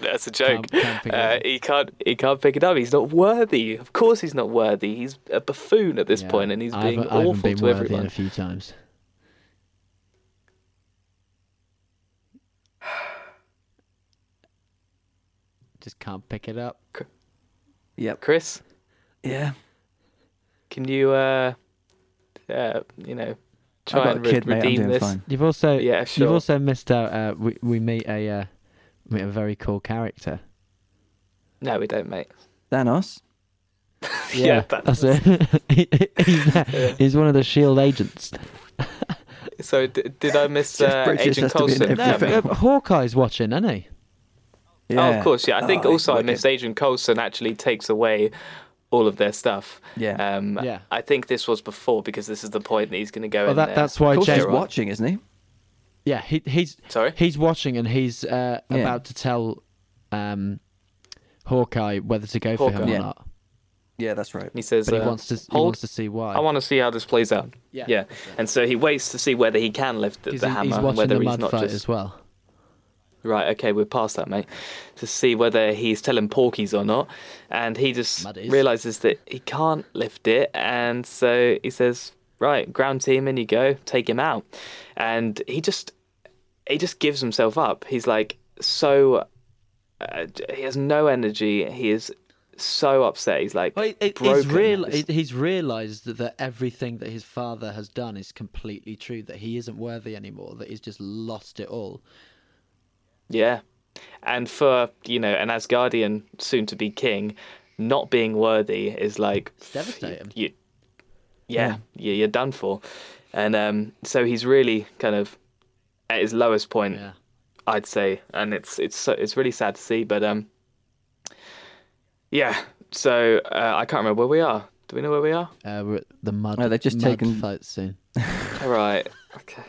That's a joke. Can't- can't uh, he can't. He can't pick it up. He's not worthy. Of course, he's not worthy. He's a buffoon at this Yeah. point, and he's I being haven't- I haven't awful been to worthy everyone. a few times. [sighs] Just can't pick it up. Yep. Chris, Yeah. can you, uh, uh, you know, I've try got a and re- kid, mate. I'm redeem doing this? fine. You've also Yeah, you've also missed out. Uh, we we meet a uh, meet a very cool character. No, we don't, mate. Thanos. [laughs] Yeah, that's it. [laughs] He's, there. he's one of the Shield agents. [laughs] So d- did I miss uh, Agent has to be in Coulson? No, everything. uh, Hawkeye's watching, isn't he? Yeah. Oh, of course, yeah. I think Oh, also I missed Agent Coulson actually takes away all of their stuff. Yeah. Um, Yeah. I think this was before because this is the point that he's going to go Well, in that there. that's why Of course, James. he's watching, isn't he? Yeah, he, he's Sorry? he's watching and he's uh, Yeah. about to tell um, Hawkeye whether to go for him Hawkeye. or Yeah. not. Yeah, that's right. He says, But he uh, wants to he wants to see why. I want to see how this plays out. Yeah. yeah. And so he waits to see whether he can lift the, he's, the he's hammer, and watching whether the he's not fight just as well. Right. Okay, we're past that, mate. To see whether he's telling porkies or not, and he just Muddies. realizes that he can't lift it, and so he says, "Right, ground team, in you go, take him out," and he just he just gives himself up. He's like so. Uh, he has no energy. He is so upset. He's like Well, it, he's, real, he's realised that, that everything that his father has done is completely true. That he isn't worthy anymore. That he's just lost it all. Yeah. And for, you know, an Asgardian soon to be king, not being worthy is like It's devastating. you yeah, you you're done for. And um so he's really kind of at his lowest point, Yeah. I'd say. And it's it's so, it's really sad to see, but um yeah. So uh, I can't remember where we are. Do we know where we are? Uh, we're at the mud. No, they've just mud taken- fight scene. All right. [laughs] Okay.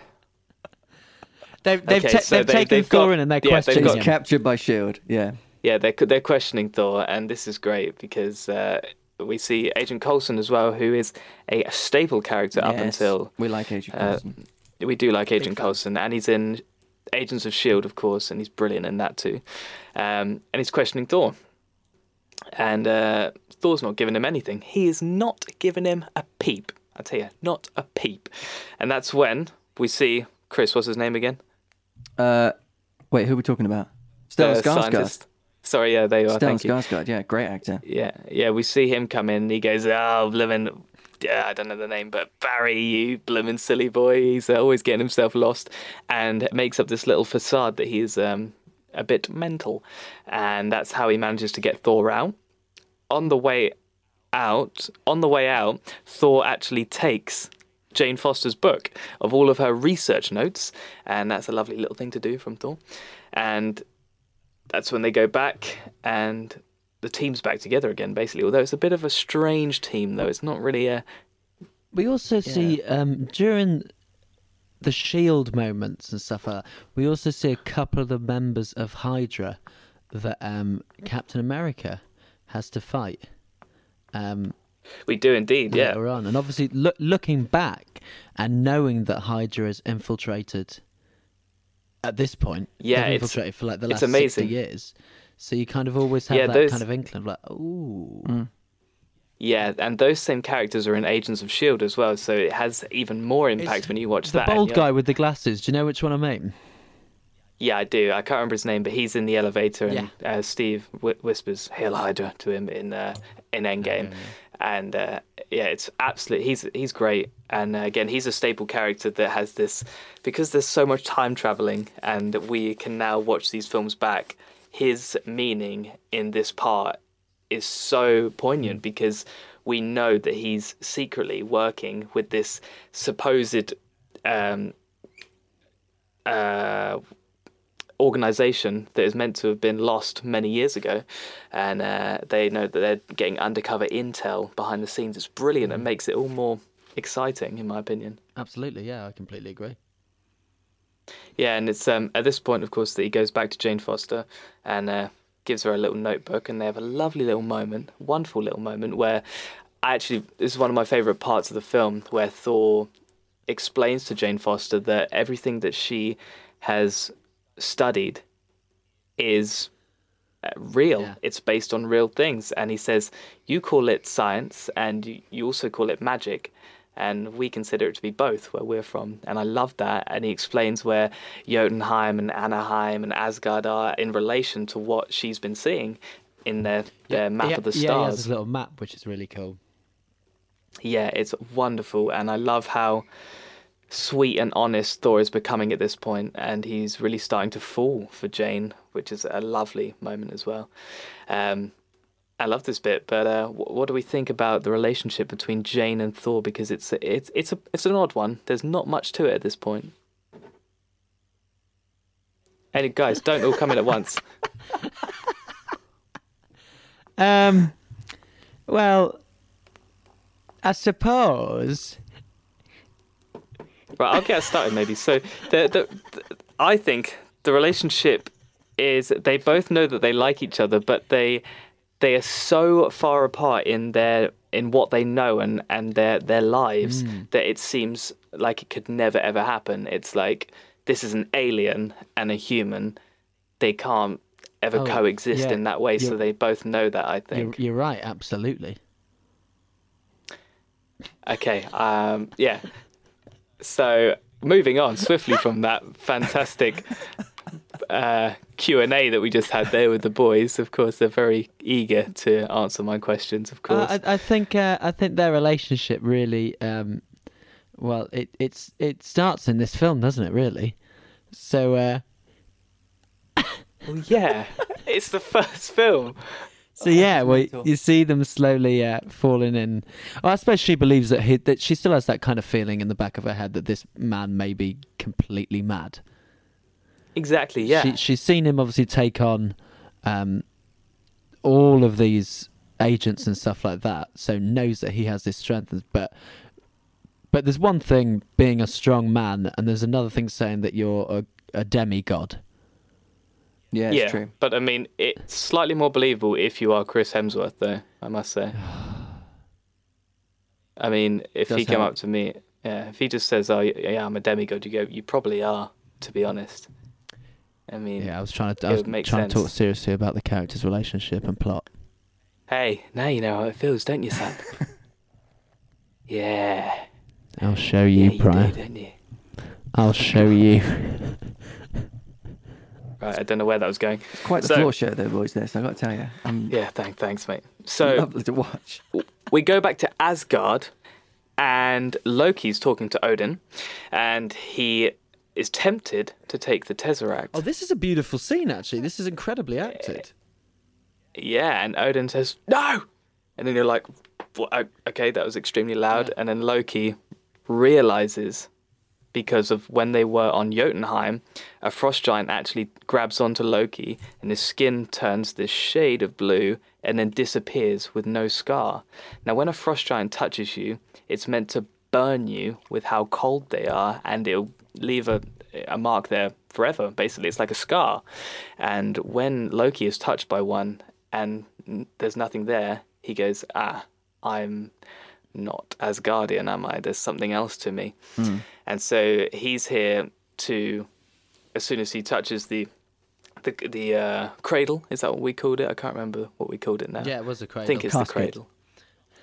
They've they've, Okay, ta- so they've they- taken they've Thor got- in and they're yeah, they've questioning He's got- him. captured by Shield. Yeah. Yeah, they're they're questioning Thor, and this is great because uh, we see Agent Coulson as well, who is a staple character up Yes. until we like Agent uh, Coulson. we do like Agent Coulson, and he's in Agents of Shield, of course, and he's brilliant in that too. Um, and he's questioning Thor, and uh, Thor's not giving him anything. He is not giving him a peep. I tell you, not a peep. And that's when we see Chris. What's his name again? Uh, wait, who are we talking about? Stellan Skarsgård. Sorry, yeah, there you are. Stellan Thank you. Skarsgård. Yeah, great actor. Yeah, yeah, we see him come in. He goes, "Oh, blimmin', yeah, I don't know the name, but Barry, you blimmin' silly boy." He's uh, always getting himself lost, and makes up this little facade that he's um, a bit mental, and that's how he manages to get Thor out. On the way out, on the way out, Thor actually takes Jane Foster's book of all of her research notes, and that's a lovely little thing to do from Thor, and that's when they go back and the team's back together again, basically. Although it's a bit of a strange team, though. It's not really a. We also see um, during the shield moments and stuff like that, we also see a couple of the members of Hydra that um, Captain America has to fight. Um, We do indeed, yeah. later on, and obviously look, looking back and knowing that Hydra has infiltrated at this point, Yeah, it's- infiltrated for like the it's last sixty years. So you kind of always have Yeah, that those- kind of inkling, of like, ooh, Mm. Yeah, and those same characters are in Agents of S.H.I.E.L.D. As well, so it has even more impact It's when you watch the that. and bold you're- guy with the glasses. Do you know which one I mean? Yeah, I do. I can't remember his name, but he's in the elevator, and Yeah. uh, Steve wh- whispers "Hail Hydra" to him in uh, in Endgame, and uh, yeah, it's absolute. He's he's great, and uh, again, he's a staple character that has this because there's so much time traveling, and we can now watch these films back. His meaning in this part is so poignant because we know that he's secretly working with this supposed um, uh, organization that is meant to have been lost many years ago, and uh, they know that they're getting undercover intel behind the scenes. It's brilliant and makes it all more exciting, in my opinion. Absolutely, yeah, I completely agree. Yeah, and it's um, at this point, of course, that he goes back to Jane Foster and uh, gives her a little notebook, and they have a lovely little moment, wonderful little moment where actually this is one of my favorite parts of the film, where Thor explains to Jane Foster that everything that she has studied is uh, real. Yeah. It's based on real things, and he says you call it science, and you, also call it magic. And we consider it to be both where we're from. And I love that. And he explains where Jotunheim and Vanaheim and Asgard are in relation to what she's been seeing in their, their map yeah, of the stars. Yeah, he has stars. this little map, which is really cool. Yeah, it's wonderful, and I love how sweet and honest Thor is becoming at this point, and he's really starting to fall for Jane, which is a lovely moment as well. Um, I love this bit, but uh, wh- what do we think about the relationship between Jane and Thor? Because it's it's it's a it's an odd one. There's not much to it at this point. Any guys, don't all come in at once. [laughs] Um, well, I suppose Right, I'll get us started maybe. So, the, the, the, I think the relationship is they both know that they like each other, but they they are so far apart in their in what they know and and their their lives that it seems like it could never ever happen. It's like this is an alien and a human. They can't ever Oh, coexist yeah, in that way, so you're- they both know that. I You're, think. you're right, absolutely. Okay. Um, yeah. So moving on swiftly from that fantastic uh, Q and A that we just had there with the boys. Of course, they're very eager to answer my questions. Of course. Uh, I, I think uh, I think their relationship really, um, well, it it's it starts in this film, doesn't it? Really. So uh, Well, yeah. it's the first film. So yeah, well, you see them slowly uh, falling in. I suppose she believes that he, that she still has that kind of feeling in the back of her head that this man may be completely mad. Exactly. Yeah. She, she's seen him obviously take on um, all of these agents and stuff like that, so knows that he has this strength. But but there's one thing being a strong man, and there's another thing saying that you're a, a demigod. Yeah, it's yeah. true. But I mean, it's slightly more believable if you are Chris Hemsworth, though. I must say. [sighs] I mean, if Does he came help. up to me, yeah, if he just says, "Oh, yeah, I'm a demigod," you go, "You probably are," to be honest. I mean, Yeah, I was trying to I was trying to talk seriously about the character's relationship and plot. hey, now you know how it feels, don't you, son? [laughs] yeah. I'll show Yeah, you, you Brian. do, you? I'll show you. [laughs] Right, I don't know where that was going. It's quite the So- floor show, though, boys. This I got to tell you, I'm Yeah, thank, thanks, mate. So lovely to watch. we go back to Asgard, and Loki's talking to Odin, and he is tempted to take the Tesseract. Oh, this is a beautiful scene. Actually, this is incredibly acted. Yeah, and Odin says no, and then you're like, "What? O- okay, that was extremely loud. And then Loki realizes because of when they were on Jotunheim, a frost giant actually grabs onto Loki, and his skin turns this shade of blue and then disappears with no scar. Now, when a frost giant touches you, it's meant to burn you with how cold they are, and it'll leave a, a mark there forever. Basically, it's like a scar. And when Loki is touched by one and there's nothing there, he goes, Ah, I'm not Asgardian, am I? There's something else to me. And so he's here to, as soon as he touches the the the uh, cradle, is that what we called it? I can't remember what we called it now. Yeah, it was a I cradle. I think it's Casket. the cradle.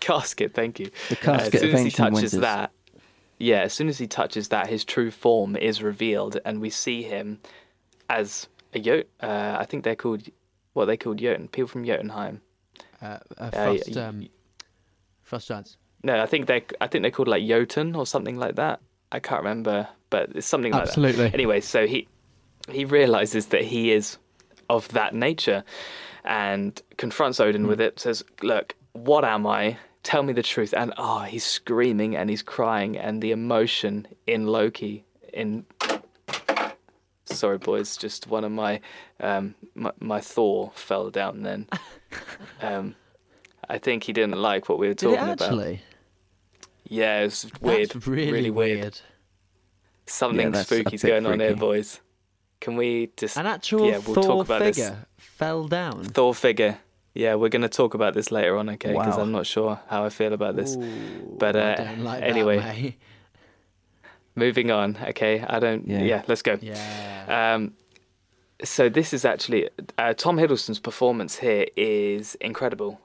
Casket, thank you. The Uh, casket as soon as he touches winters. that, yeah, as soon as he touches that, his true form is revealed, and we see him as a Jot. Uh, I think they're called what they called Jotun. People from Jotunheim. Uh, uh, Uh, frost, um, frost giants. No, I think they I think they're called like Jotun or something like that. I can't remember, but it's something like Absolutely. that. Anyway, so he he realizes that he is of that nature and confronts Odin Hmm. with it, says, Look, what am I? Tell me the truth. And oh, he's screaming and he's crying, and the emotion in Loki in Sorry, boys. Just one of my, um, my my Thor fell down. Then, [laughs] um, I think he didn't like what we were Did it talking about. Actually? Yeah, it was weird. That's really, weird. Something that's a spooky's bit going on here, boys. Can we just An actual yeah, we'll Thor talk about this. figure fell down. Thor figure? Yeah, we're gonna talk about this later on, okay? Because Wow. I'm not sure how I feel about this. Ooh, But, uh, like anyway. that. Moving on, okay? I don't. Yeah, Yeah. let's go. Yeah. Um, so this is actually uh, Tom Hiddleston's performance here is incredible,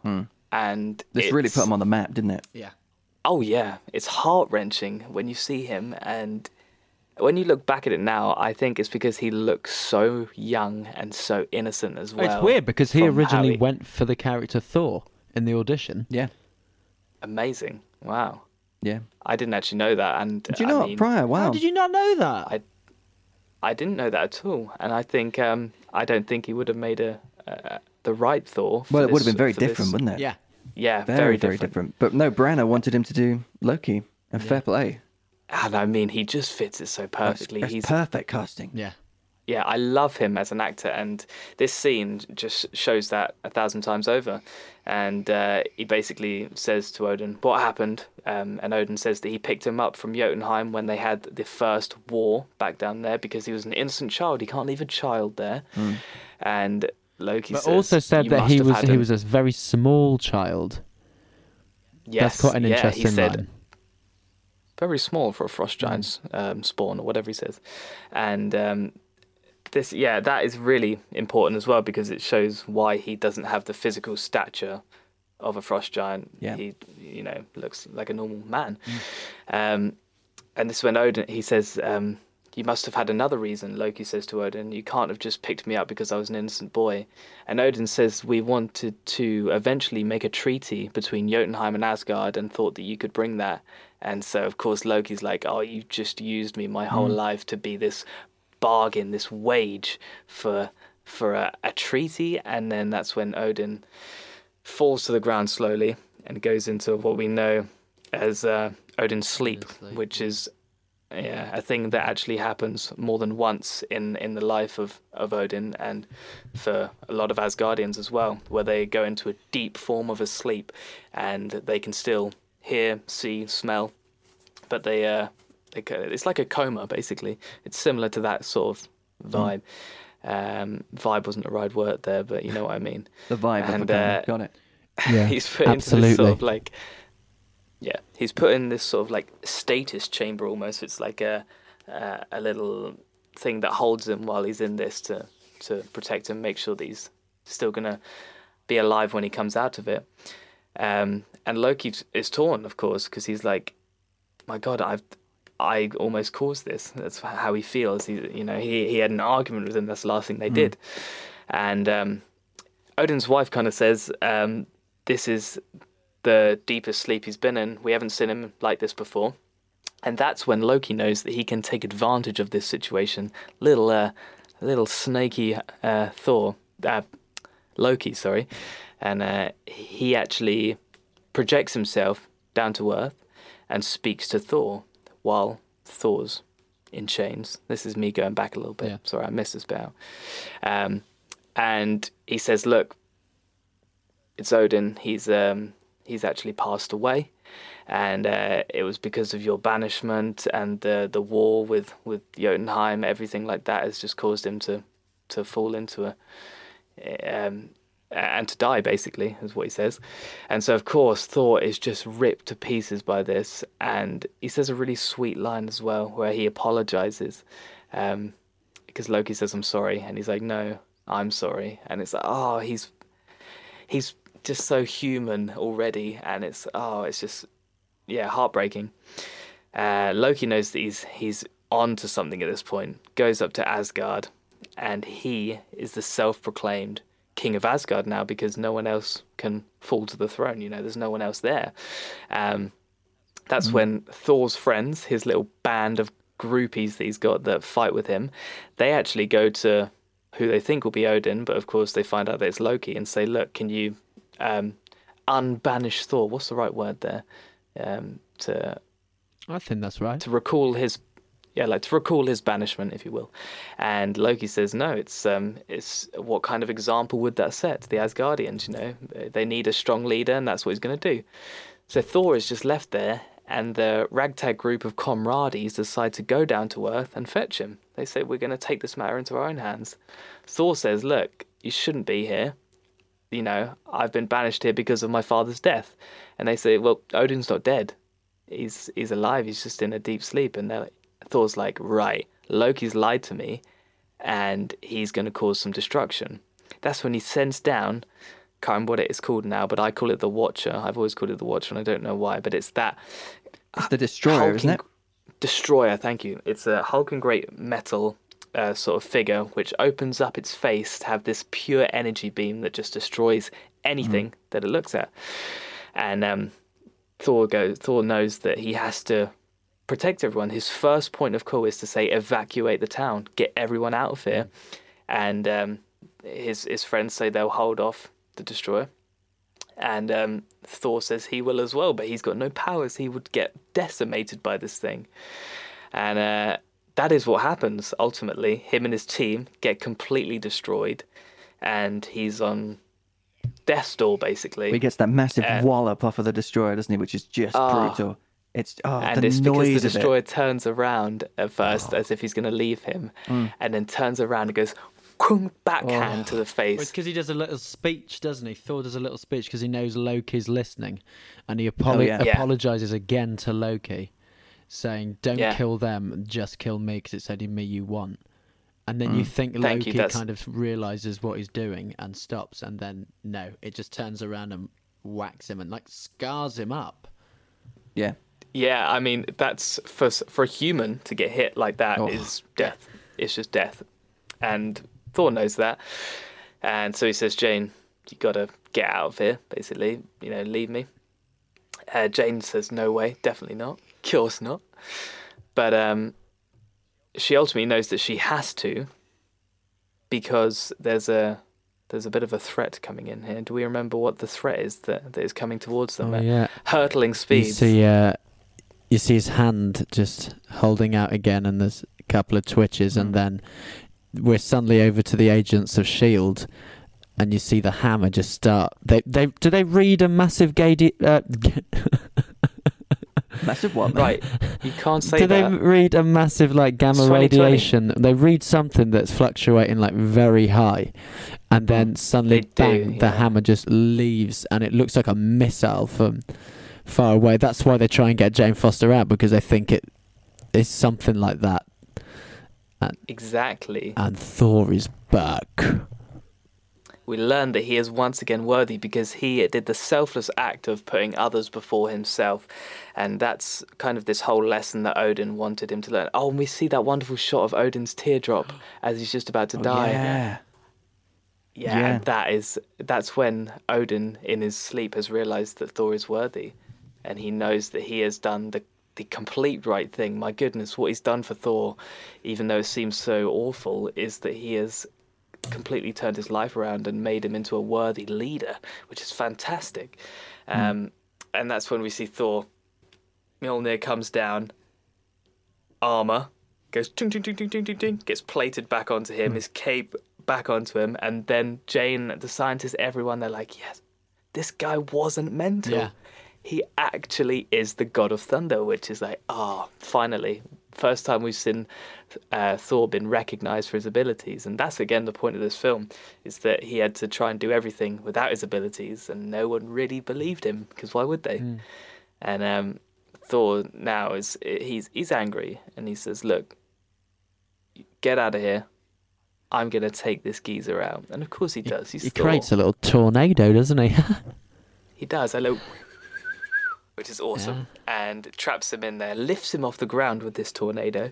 and This really put him on the map, didn't it? yeah. Oh yeah, it's heart wrenching when you see him, and when you look back at it now, I think it's because he looks so young and so innocent as well. it's weird because he originally he- went for the character Thor in the audition. Yeah, amazing. Wow, yeah. I didn't actually know that, and Do you I know mean, Pryor? Wow. How did you not know that? I- I didn't know that at all, and I think um, I don't think he would have made a uh, the right Thor. for well, it would have been very for this- different, wouldn't it? yeah. Yeah, very, very, very different. different. But no, Branagh wanted him to do Loki, and fair play. And I mean, he just fits it so perfectly. that's He's perfect casting. Yeah. yeah, I love him as an actor, and this scene just shows that a thousand times over. And uh, he basically says to Odin, "What happened?" Um, and Odin says that he picked him up from Jotunheim when they had the first war back down there because he was an innocent child. He can't leave a child there. And Loki But says, also said that he was he him." was a very small child. Yes, That's quite an yeah, interesting he said, line. very small for a frost Mm. giant's um, spawn or whatever he says, and um, this yeah that is really important as well because it shows why he doesn't have the physical stature of a frost giant. Yeah. He you know looks like a normal man, um, and this is when Odin he says. Um, you must have had another reason, Loki says to Odin. You can't have just picked me up because I was an innocent boy. And Odin says, We wanted to eventually make a treaty between Jotunheim and Asgard and thought that you could bring that. And so, of course, Loki's like, Oh, you just used me my whole life to be this bargain, this wage for for a, a treaty. And then that's when Odin falls to the ground slowly and goes into what we know as uh, Odin's sleep, sleep, which is yeah, a thing that actually happens more than once in, in the life of, of Odin and for a lot of Asgardians as well, where they go into a deep form of a sleep and they can still hear, see, smell, but they uh, they it's like a coma basically. It's similar to that sort of vibe. Um, vibe wasn't the right word there, but you know what I mean. The vibe of And, the uh, Got it. [laughs] Yeah, he's put into this sort absolutely. of like yeah he's put in this sort of like status chamber almost it's like a uh, a little thing that holds him while he's in this to to protect him make sure that he's still gonna be alive when he comes out of it um and loki is torn of course because he's like my god i've I almost caused this. That's how he feels. He, you know, he he had an argument with him. That's the last thing they did, and um, Odin's wife kind of says, um, "This is the deepest sleep he's been in. We haven't seen him like this before." And that's when Loki knows that he can take advantage of this situation. Little, uh, little snaky uh, Thor, uh, Loki, sorry, and uh, he actually projects himself down to earth and speaks to Thor while Thor's in chains. This is me going back a little bit. Yeah. Sorry, I missed this bit out. Um, and he says, "Look, it's Odin. He's um, he's actually passed away, and uh, it was because of your banishment and the the war with with Jotunheim. Everything like that has just caused him to to fall into a um, and to die basically is what he says. And so of course thor is just ripped to pieces by this. And he says a really sweet line as well where he apologizes um, because loki says i'm sorry. And he's like no i'm sorry. And it's like oh he's he's just so human already and it's oh it's just yeah heartbreaking uh, loki knows that he's he's on to something at this point goes up to asgard and he is the self-proclaimed king of Asgard now because no one else can fall to the throne. You know, there's no one else there. Um, that's when Thor's friends, his little band of groupies that he's got that fight with him, they actually go to who they think will be Odin, but of course they find out that it's Loki and say, "Look, can you um, unbanish Thor? What's the right word there? Um, to I think that's right. to recall his yeah like to recall his banishment if you will and loki says no it's um it's what kind of example would that set the asgardians you know they need a strong leader and that's what he's going to do so thor is just left there and the ragtag group of comrades decide to go down to earth and fetch him they say we're going to take this matter into our own hands thor says look you shouldn't be here you know i've been banished here because of my father's death and they say well odin's not dead he's he's alive. He's just in a deep sleep. And they're like, Thor's like, right, Loki's lied to me, and he's going to cause some destruction. That's when he sends down. Can't remember what it is called now, but I call it the Watcher. I've always called it the Watcher, and I don't know why. But it's that It's the destroyer, isn't it? Destroyer, thank you. It's a hulking great metal uh, sort of figure which opens up its face to have this pure energy beam that just destroys anything that it looks at. And um, Thor goes. Thor knows that he has to protect everyone. His first point of call is to say evacuate the town, get everyone out of here. And um, his his friends say they'll hold off the destroyer. And um, Thor says he will as well, but he's got no powers. He would get decimated by this thing. And uh, that is what happens ultimately. Him and his team get completely destroyed, and he's on death's door basically. He gets that massive Uh, wallop off of the destroyer, doesn't he? Which is just Ah. brutal. It's oh, and the it's because the destroyer it. turns around at first as if he's going to leave him, and then turns around and goes "Kwung," backhand to the face. It's face. because he does a little speech, doesn't he? Thor does a little speech because he knows Loki's listening, and he apolo- Oh, yeah. Yeah. apologizes again to Loki, saying, "Don't Yeah. kill them, just kill me because it's only me you want." And then you think Mm. Thank Loki that's- kind of realizes what he's doing and stops, and then no, it just turns around and whacks him and like scars him up. Yeah. Yeah, I mean that's for for a human to get hit like that is Oh. death. It's just death, and Thor knows that, and so he says, "Jane, you got to get out of here. Basically, you know, leave me." Uh, Jane says, "No way, definitely not. Of course not." But um, she ultimately knows that she has to because there's a there's a bit of a threat coming in here. Do we remember what the threat is that, that is coming towards them Oh, at yeah. hurtling You see, uh, you see his hand just holding out again, and there's a couple of twitches, and then we're suddenly over to the agents of Shield, and you see the hammer just start. They they do they read a massive gay? De- uh, [laughs] Massive what? man? Right, you can't say do they read a massive like gamma radiation? They read something that's fluctuating like very high, and then mm, suddenly do, bang, the hammer just leaves, and it looks like a missile from far away. That's why they try and get Jane Foster out because they think it is something like that. Exactly. And Thor is back. We learn that he is once again worthy because he did the selfless act of putting others before himself. And that's kind of this whole lesson that Odin wanted him to learn. Oh, and we see that wonderful shot of Odin's teardrop [gasps] as he's just about to Oh, die. yeah. Yeah, Yeah. and that is that's when Odin in his sleep has realized that Thor is worthy and he knows that he has done the the complete right thing. My goodness, what he's done for Thor, even though it seems so awful, is that he has completely turned his life around and made him into a worthy leader, which is fantastic. Um, and that's when we see Thor. Mjolnir comes down, armor goes ting ting ting ting ting ting ting, gets plated back onto him, his cape back onto him, and then Jane, the scientists, everyone, they're like, yes, this guy wasn't mental. Yeah. He actually is the god of thunder, which is like, ah, finally, first time we've seen uh, Thor been recognized for his abilities, and that's again the point of this film, is that he had to try and do everything without his abilities, and no one really believed him because why would they? And um, Thor now is he's he's angry, and he says, "Look, get out of here. I'm gonna take this geezer out." And of course he does. He's He Thor. creates a little tornado, doesn't he? [laughs] He does. A little, which is awesome, and traps him in there, lifts him off the ground with this tornado,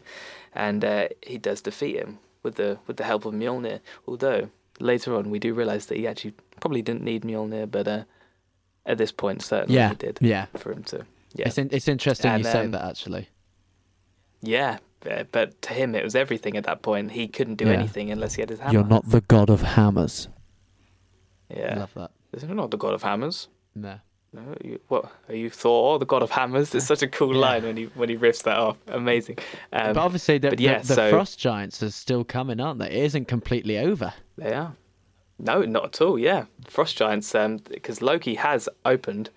and uh, he does defeat him with the with the help of Mjolnir. Although later on we do realize that he actually probably didn't need Mjolnir, but uh, at this point certainly yeah, he did yeah. for him to. Yeah, It's in, it's interesting And, you say um, that actually. yeah, uh, but to him it was everything at that point. He couldn't do Yeah. anything unless he had his hammer. You're not the god of hammers. Yeah, Love that. you're not the god of hammers. No. No, you, what are you Thor, the god of hammers? It's such a cool line when he when he riffs that off. Amazing. Um, but obviously, the, but yeah, the, the so- frost giants are still coming, aren't they? It isn't completely over. They are. No, not at all. Yeah, frost giants. Um, because Loki has opened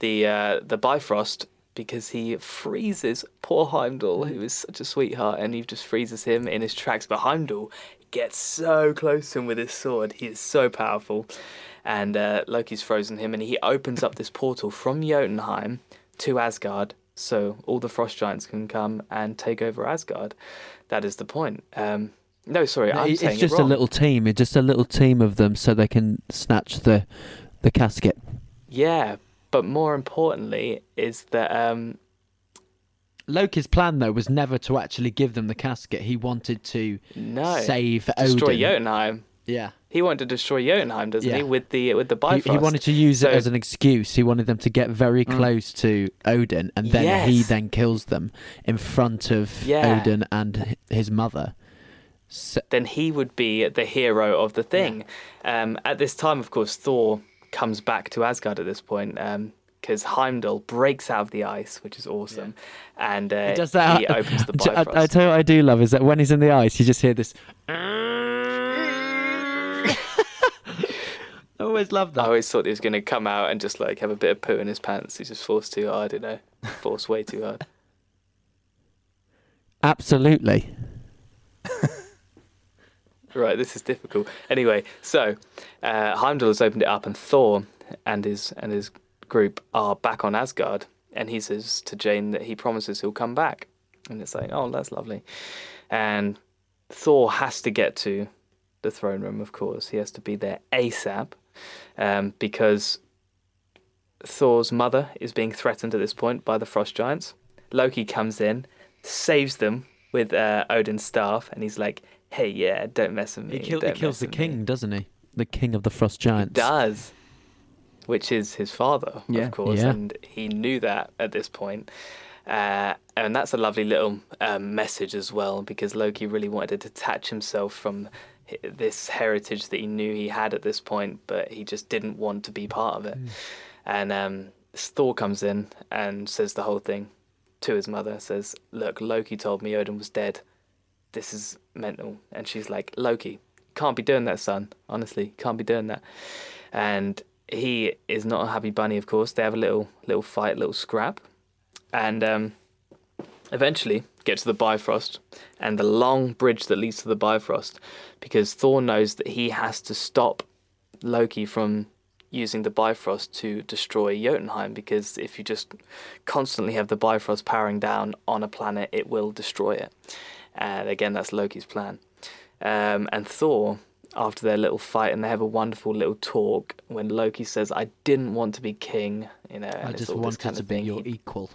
the uh, the Bifrost because he freezes poor Heimdall, who is such a sweetheart, and he just freezes him in his tracks. But Heimdall gets so close to him with his sword. He is so powerful, and uh, Loki's frozen him, and he opens up this portal from Jotunheim to Asgard. So all the frost giants can come and take over Asgard. That is the point. Um, no, sorry, I'm It- saying it's just it a little team. It's just a little team of them, so they can snatch the the casket. Yeah, but more importantly is that um, Loki's plan, though, was never to actually give them the casket. He wanted to no save destroy Odin. Jotunheim. Yeah. He wanted to destroy Jotunheim, doesn't he? With the with the He, Bifrost. he wanted to use So- it as an excuse. He wanted them to get very close to Odin, and then he then kills them in front of Yeah. Odin and his mother. So, then he would be the hero of the thing. Um, at this time, of course, Thor comes back to Asgard at this point because Heimdall breaks out of the ice, which is awesome, and uh, He does that. he opens the [laughs] I, Bifrost. I, I tell you what I do love is that when he's in the ice, you just hear this. I always loved that. I always thought he was going to come out and just like have a bit of poo in his pants. He's just forced too hard, you know, forced way too hard. [laughs] Absolutely. Right, this is difficult. Anyway, so uh, Heimdall has opened it up, and Thor and his and his group are back on Asgard, and he says to Jane that he promises he'll come back, and it's like, oh, that's lovely. And Thor has to get to the throne room, of course. He has to be there ASAP, um, because Thor's mother is being threatened at this point by the frost giants. Loki comes in, saves them with uh, Odin's staff, and he's like, "Hey, yeah, don't mess with me." He, kill, he kills the with me." king, doesn't he? The king of the frost giants. does, which is his father, Yeah. of course, Yeah. and he knew that at this point. Uh, and that's a lovely little um, message as well, because Loki really wanted to detach himself from hi- this heritage that he knew he had at this point, but he just didn't want to be part of it. And um, Thor comes in and says the whole thing to his mother. Says, "Look, Loki told me Odin was dead. This is mental." And she's like, "Loki, can't be doing that, son. Honestly, can't be doing that." And he is not a happy bunny. Of course, they have a little little fight, little scrap, and um, eventually get to the Bifrost and the long bridge that leads to the Bifrost, because Thor knows that he has to stop Loki from using the Bifrost to destroy Jotunheim because if you just constantly have the Bifrost powering down on a planet, it will destroy it. And again, that's Loki's plan. Um, and Thor, after their little fight, and they have a wonderful little talk when Loki says, "I didn't want to be king," you know, I just wanted kind to be thing. your equal.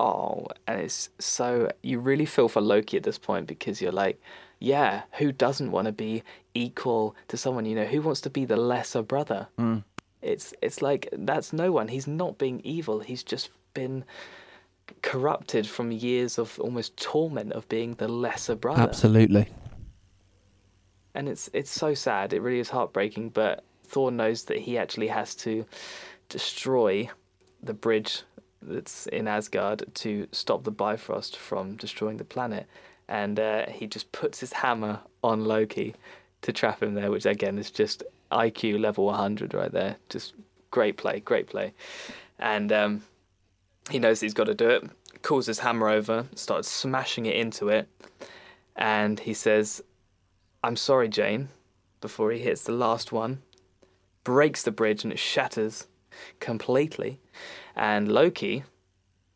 Oh, and it's so you really feel for Loki at this point because you're like, yeah, who doesn't want to be equal to someone? You know, who wants to be the lesser brother? Mm. It's it's like that's no one. He's not being evil. He's just been corrupted from years of almost torment of being the lesser brother. Absolutely. And it's it's so sad. It really is heartbreaking. But Thor knows that he actually has to destroy the bridge that's in Asgard to stop the Bifrost from destroying the planet. And uh, he just puts his hammer on Loki to trap him there, which again is just IQ level 100 right there. Just great play, great play. And um, he knows he's got to do it. Calls his hammer over, starts smashing it into it, and he says, "I'm sorry, Jane." Before he hits the last one, breaks the bridge and it shatters completely. And Loki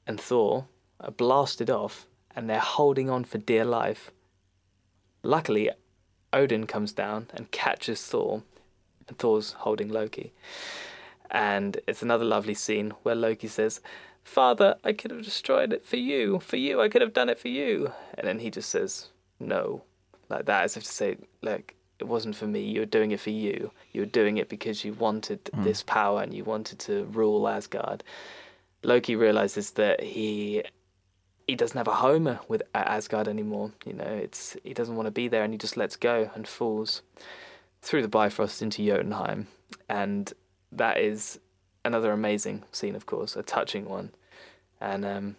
and Thor are blasted off, and they're holding on for dear life. Luckily, Odin comes down and catches Thor, and Thor's holding Loki. And it's another lovely scene where Loki says, Father, I could have destroyed it for you. For you, I could have done it for you. And then he just says, No. Like that, as if to say, Look, it wasn't for me. You were doing it for you. You were doing it because you wanted this power and you wanted to rule Asgard. Loki realizes that he he doesn't have a home with Asgard anymore. You know, it's he doesn't want to be there, and he just lets go and falls through the Bifrost into Jotunheim, and that is another amazing scene, of course, a touching one, and um,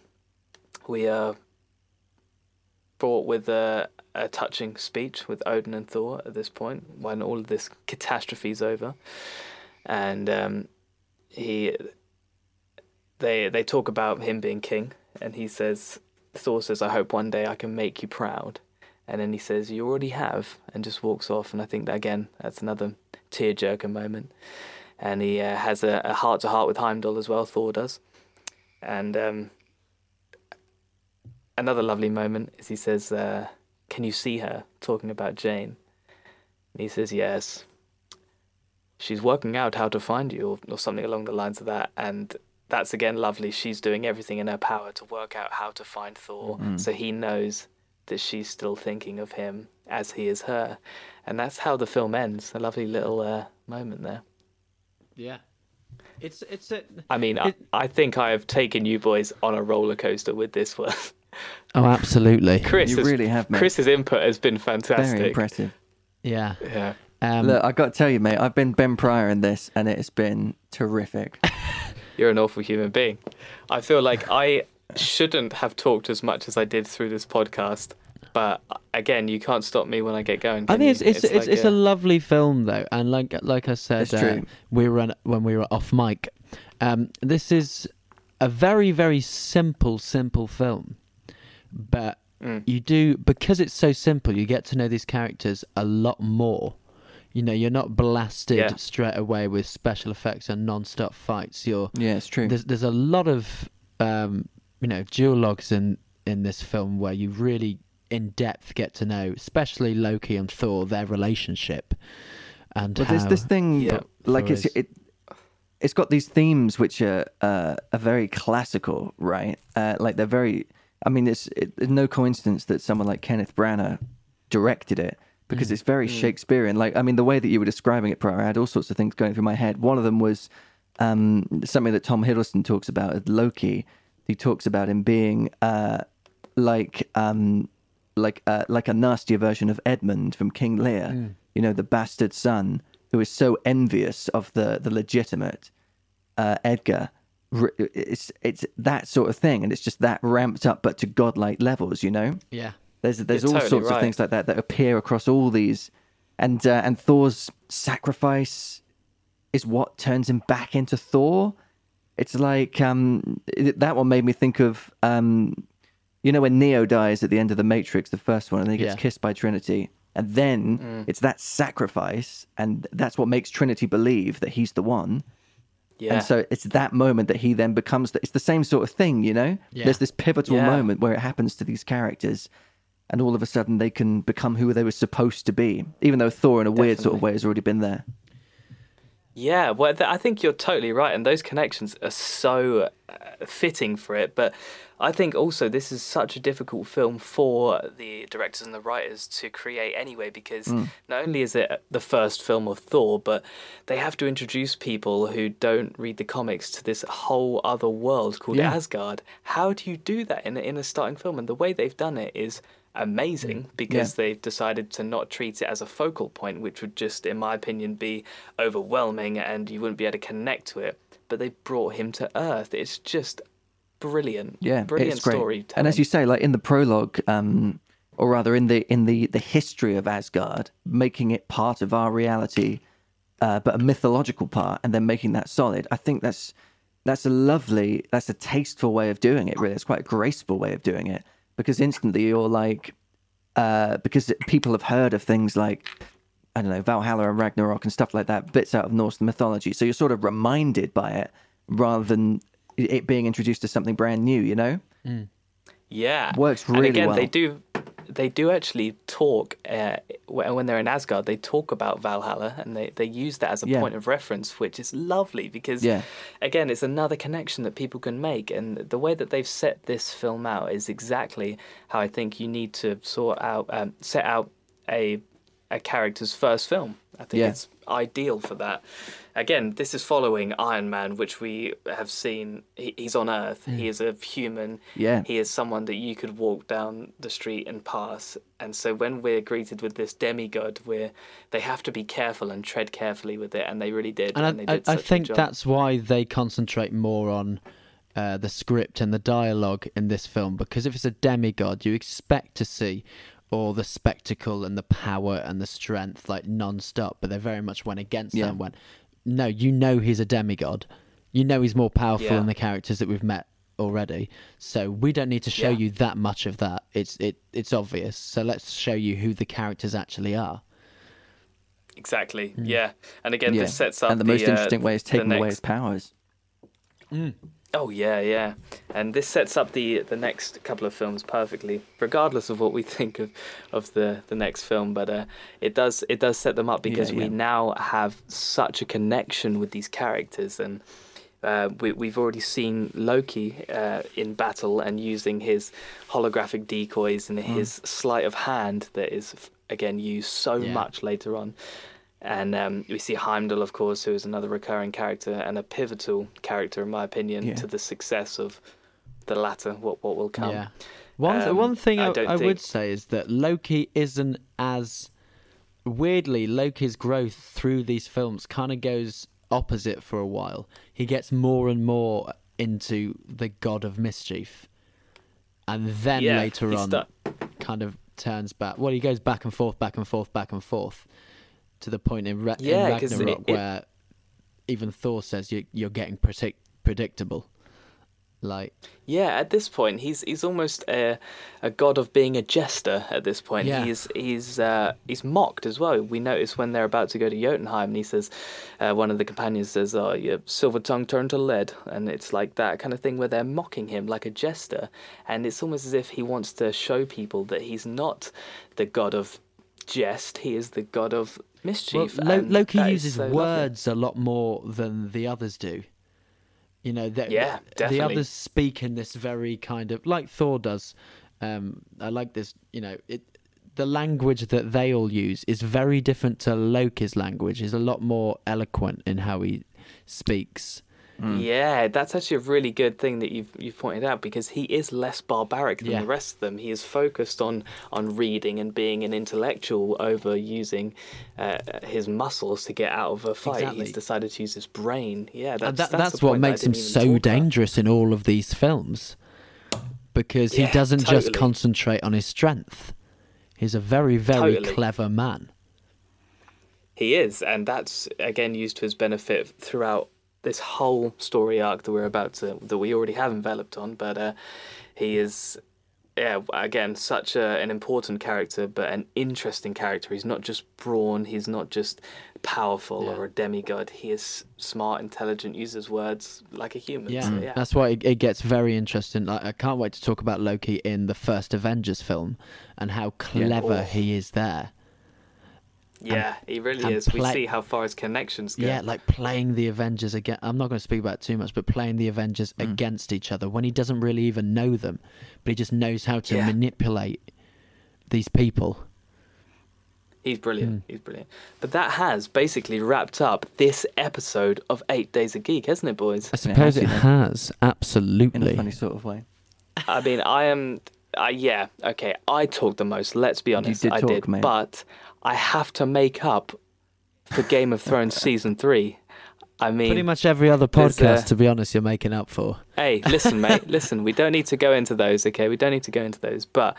we are brought with a, a touching speech with Odin and Thor at this point when all of this catastrophe is over, and um, he they they talk about him being king, and he says, Thor says, "I hope one day I can make you proud," and then he says, "You already have," and just walks off. And I think that again, that's another tearjerker moment. And he uh, has a heart to heart with Heimdall as well. Thor does, and um, another lovely moment is he says, uh, "Can you see her?" Talking about Jane, and he says, "Yes." She's working out how to find you, or, or something along the lines of that, and that's again lovely. She's doing everything in her power to work out how to find Thor, so he knows that she's still thinking of him as he is her, and that's how the film ends. A lovely little uh, moment there. Yeah. It's it's a I mean, I, I think I have taken you boys on a roller coaster with this one. [laughs] Oh, absolutely. [laughs] Chris, You has- really have, mate. Chris's input has been fantastic. Very impressive. Yeah. Yeah. Um, Look, I got to tell you, mate, I've been Ben Pryor in this, and it has been terrific. [laughs] You're an awful human being. I feel like I shouldn't have talked as much as I did through this podcast. But again, you can't stop me when I get going. I can think it's you? it's it's, like it's a lovely film though, and like like I said, uh, we were on, when we were off mic. Um, this is a very very simple simple film, but Mm. you do because it's so simple. You get to know these characters a lot more. You know, you're not blasted Yeah. straight away with special effects and non-stop fights. You're Yeah, it's true. there's there's a lot of um, you know duologues in in this film where you really in depth get to know, especially Loki and Thor, their relationship. And But there's this thing, Yeah. like Thor it's is- it, it's got these themes which are uh, are very classical, right? Uh, like they're very. I mean, it's it, it's no coincidence that someone like Kenneth Branagh directed it because it's very Shakespearean. Like, I mean, the way that you were describing it Pryor, I had all sorts of things going through my head. One of them was um, something that Tom Hiddleston talks about as Loki. He talks about him being uh, like um, like uh, like a nastier version of Edmund from King Lear. You know, the bastard son who is so envious of the the legitimate uh, Edgar. It's it's that sort of thing, and it's just that ramped up, but to godlike levels. You know. yeah, There's there's You're all totally sorts of things like that that appear across all these, and uh, and Thor's sacrifice is what turns him back into Thor. It's like um it, that one made me think of um you know when Neo dies at the end of the Matrix, the first one, and he gets Yeah. kissed by Trinity, and then Mm. it's that sacrifice, and that's what makes Trinity believe that he's the one. Yeah. And so it's that moment that he then becomes. The, it's the same sort of thing, you know. Yeah. There's this pivotal Yeah. moment where it happens to these characters, and all of a sudden they can become who they were supposed to be, even though Thor, in a weird sort of way, has already been there. Yeah, well, th- I think you're totally right, and those connections are so uh, fitting for it. But I think also this is such a difficult film for the directors and the writers to create anyway, because not only is it the first film of Thor, but they have to introduce people who don't read the comics to this whole other world called Yeah. Asgard. How do you do that in a, in a starting film? And the way they've done it is amazing because they've decided to not treat it as a focal point, which would just, in my opinion, be overwhelming and you wouldn't be able to connect to it. But they brought him to Earth. It's just brilliant. Yeah, brilliant storytelling. And as you say, like in the prologue, um, or rather in the in the the history of Asgard, making it part of our reality, uh, but a mythological part, and then making that solid. I think that's that's a lovely, that's a tasteful way of doing it. Really, it's quite a graceful way of doing it because instantly you're like, uh, because people have heard of things like. I don't know, Valhalla and Ragnarok and stuff like that, bits out of Norse mythology. So you're sort of reminded by it rather than it being introduced as something brand new, you know? Yeah, Works And really again, well. they do. They do actually talk uh, when they're in Asgard. They talk about Valhalla, and they, they use that as a Yeah. point of reference, which is lovely because, Yeah. again, it's another connection that people can make. And the way that they've set this film out is exactly how I think you need to sort out um, set out a a character's first film. I think Yeah. it's ideal for that. Again, this is following Iron Man, which we have seen. He, he's on Earth. He is a human. Yeah. He is someone that you could walk down the street and pass. And so when we're greeted with this demigod, we're they have to be careful and tread carefully with it, and they really did. and they I, I, did I a think that's why they concentrate more on uh, the script and the dialogue in this film because if it's a demigod, you expect to see all the spectacle and the power and the strength like non-stop, but they very much went against Yeah. that. and Went, no, you know he's a demigod. You know he's more powerful Yeah. than the characters that we've met already. So we don't need to show Yeah. you that much of that. It's it it's obvious. So let's show you who the characters actually are. exactly. Yeah. And again, yeah. this sets up and the, the most uh, interesting way is the taking away his powers. Oh yeah, yeah, and this sets up the the next couple of films perfectly, regardless of what we [laughs] think of of the the next film. But uh, it does it does set them up because yeah. we now have such a connection with these characters, and uh, we we've already seen Loki uh, in battle and using his holographic decoys and his sleight of hand that is again used so Yeah. much later on. And um, we see Heimdall, of course, who is another recurring character and a pivotal character, in my opinion, Yeah. to the success of the latter. What what will come? Yeah. One Um, one thing I I, I would say is that Loki isn't as weirdly Loki's growth through these films kind of goes opposite for a while. He gets more and more into the god of mischief, and then Yeah, later on, sta- kind of turns back. Well, he goes back and forth, back and forth, back and forth, to the point in, Ra- in Yeah, 'cause it- Ragnarok it- where even Thor says you, you're getting predict- predictable. Like, Yeah, at this point, he's he's almost a, a god of being a jester. At this point, Yeah. he's he's uh, he's mocked as well. We notice when they're about to go to Jotunheim, and he says, uh, one of the companions says, "Oh, your silver tongue turned to lead," and it's like that kind of thing where they're mocking him like a jester, and it's almost as if he wants to show people that he's not the god of jest; he is the god of well, mischief. Lo- Loki uses so lovely. words a lot more than the others do. You know, the, Yeah, the others speak in this very kind of like Thor does. Um, I like this. You know, it the language that they all use is very different to Loki's language. Is a lot more eloquent in how he speaks. Yeah, that's actually a really good thing that you've you've pointed out because he is less barbaric than Yeah. the rest of them. He is focused on on reading and being an intellectual over using uh, his muscles to get out of a fight. Exactly. He's decided to use his brain. Yeah, that's that, that's, that's, what point that makes him so talk about. dangerous in all of these films because he Yeah, doesn't just concentrate on his strength. He's a very, very Totally. clever man. He is, and that's again used to his benefit throughout this whole story arc that we're about to that we already have enveloped on. But uh, he is, yeah, again, such a, an important character, but an interesting character. He's not just brawn. He's not just powerful Yeah. or a demigod. He is smart, intelligent, uses words like a human. Yeah, so, yeah. that's why it, it gets very interesting. Like, I can't wait to talk about Loki in the first Avengers film and how clever Oh. he is there. Yeah, he really and is. We see how far his connections go. Yeah, like playing the Avengers again. I'm not going to speak about it too much, but playing the Avengers Mm. against each other when he doesn't really even know them, but he just knows how to Yeah. manipulate these people. He's brilliant. He's brilliant. But that has basically wrapped up this episode of Eight Days a Geek, hasn't it, boys? I suppose it has, you know. has, in a absolutely. funny sort of way. I mean, I am. Uh, yeah, okay. I talked the most. Let's be honest. did I talk, did, mate. but I have to make up for Game of Thrones [laughs] season three. I mean, Pretty much every other podcast, uh, to be honest, you're making up for. Hey, listen, mate. [laughs] listen, we don't need to go into those, okay? We don't need to go into those. But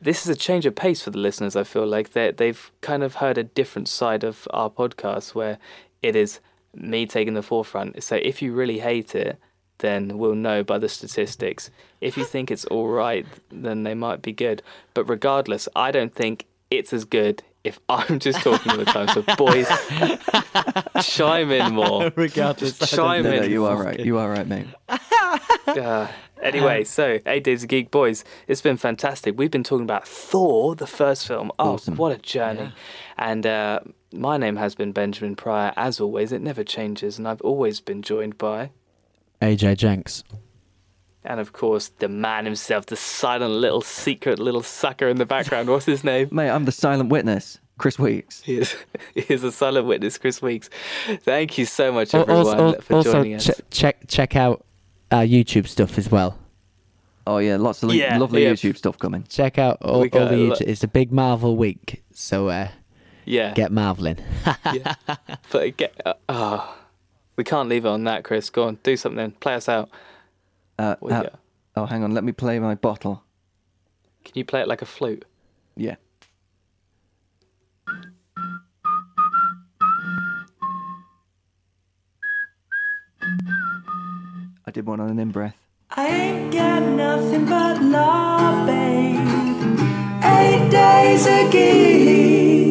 this is a change of pace for the listeners. I feel like they they've kind of heard a different side of our podcast where it is me taking the forefront. So if you really hate it, then we'll know by the statistics. If you think it's all right, then they might be good. But regardless, I don't think it's as good if [laughs] I'm just talking all the time. So boys, chime in more. [laughs] Regardless, chime No, in. no, you are right. You are right, mate. [laughs] Uh, anyway, so Eight Days of Geek Boys, it's been fantastic. We've been talking about Thor, the first film. Oh, Awesome. what a journey! And uh, my name has been Benjamin Pryor, as always. It never changes, and I've always been joined by, AJ Jenks. and of course, the man himself, the silent little secret little sucker in the background. What's his name? [laughs] Mate, I'm the silent witness, Chris Weeks. He is, [laughs] he is a silent witness, Chris Weeks. Thank you so much, everyone, Also, for also joining us. che- check check out our YouTube stuff as well. Oh yeah, lots of Yeah, lovely yeah. YouTube stuff coming. Check out all, all the a YouTube. It's a big Marvel week, so uh, yeah. get marveling. [laughs] yeah. But get, uh, oh, we can't leave it on that, Chris. Go on, do something. Play us out. Uh, What you uh, got? oh, hang on, let me play my bottle. Can you play it like a flute? Yeah. I did one on an in breath. I ain't got nothing but love, babe. Eight days a geek.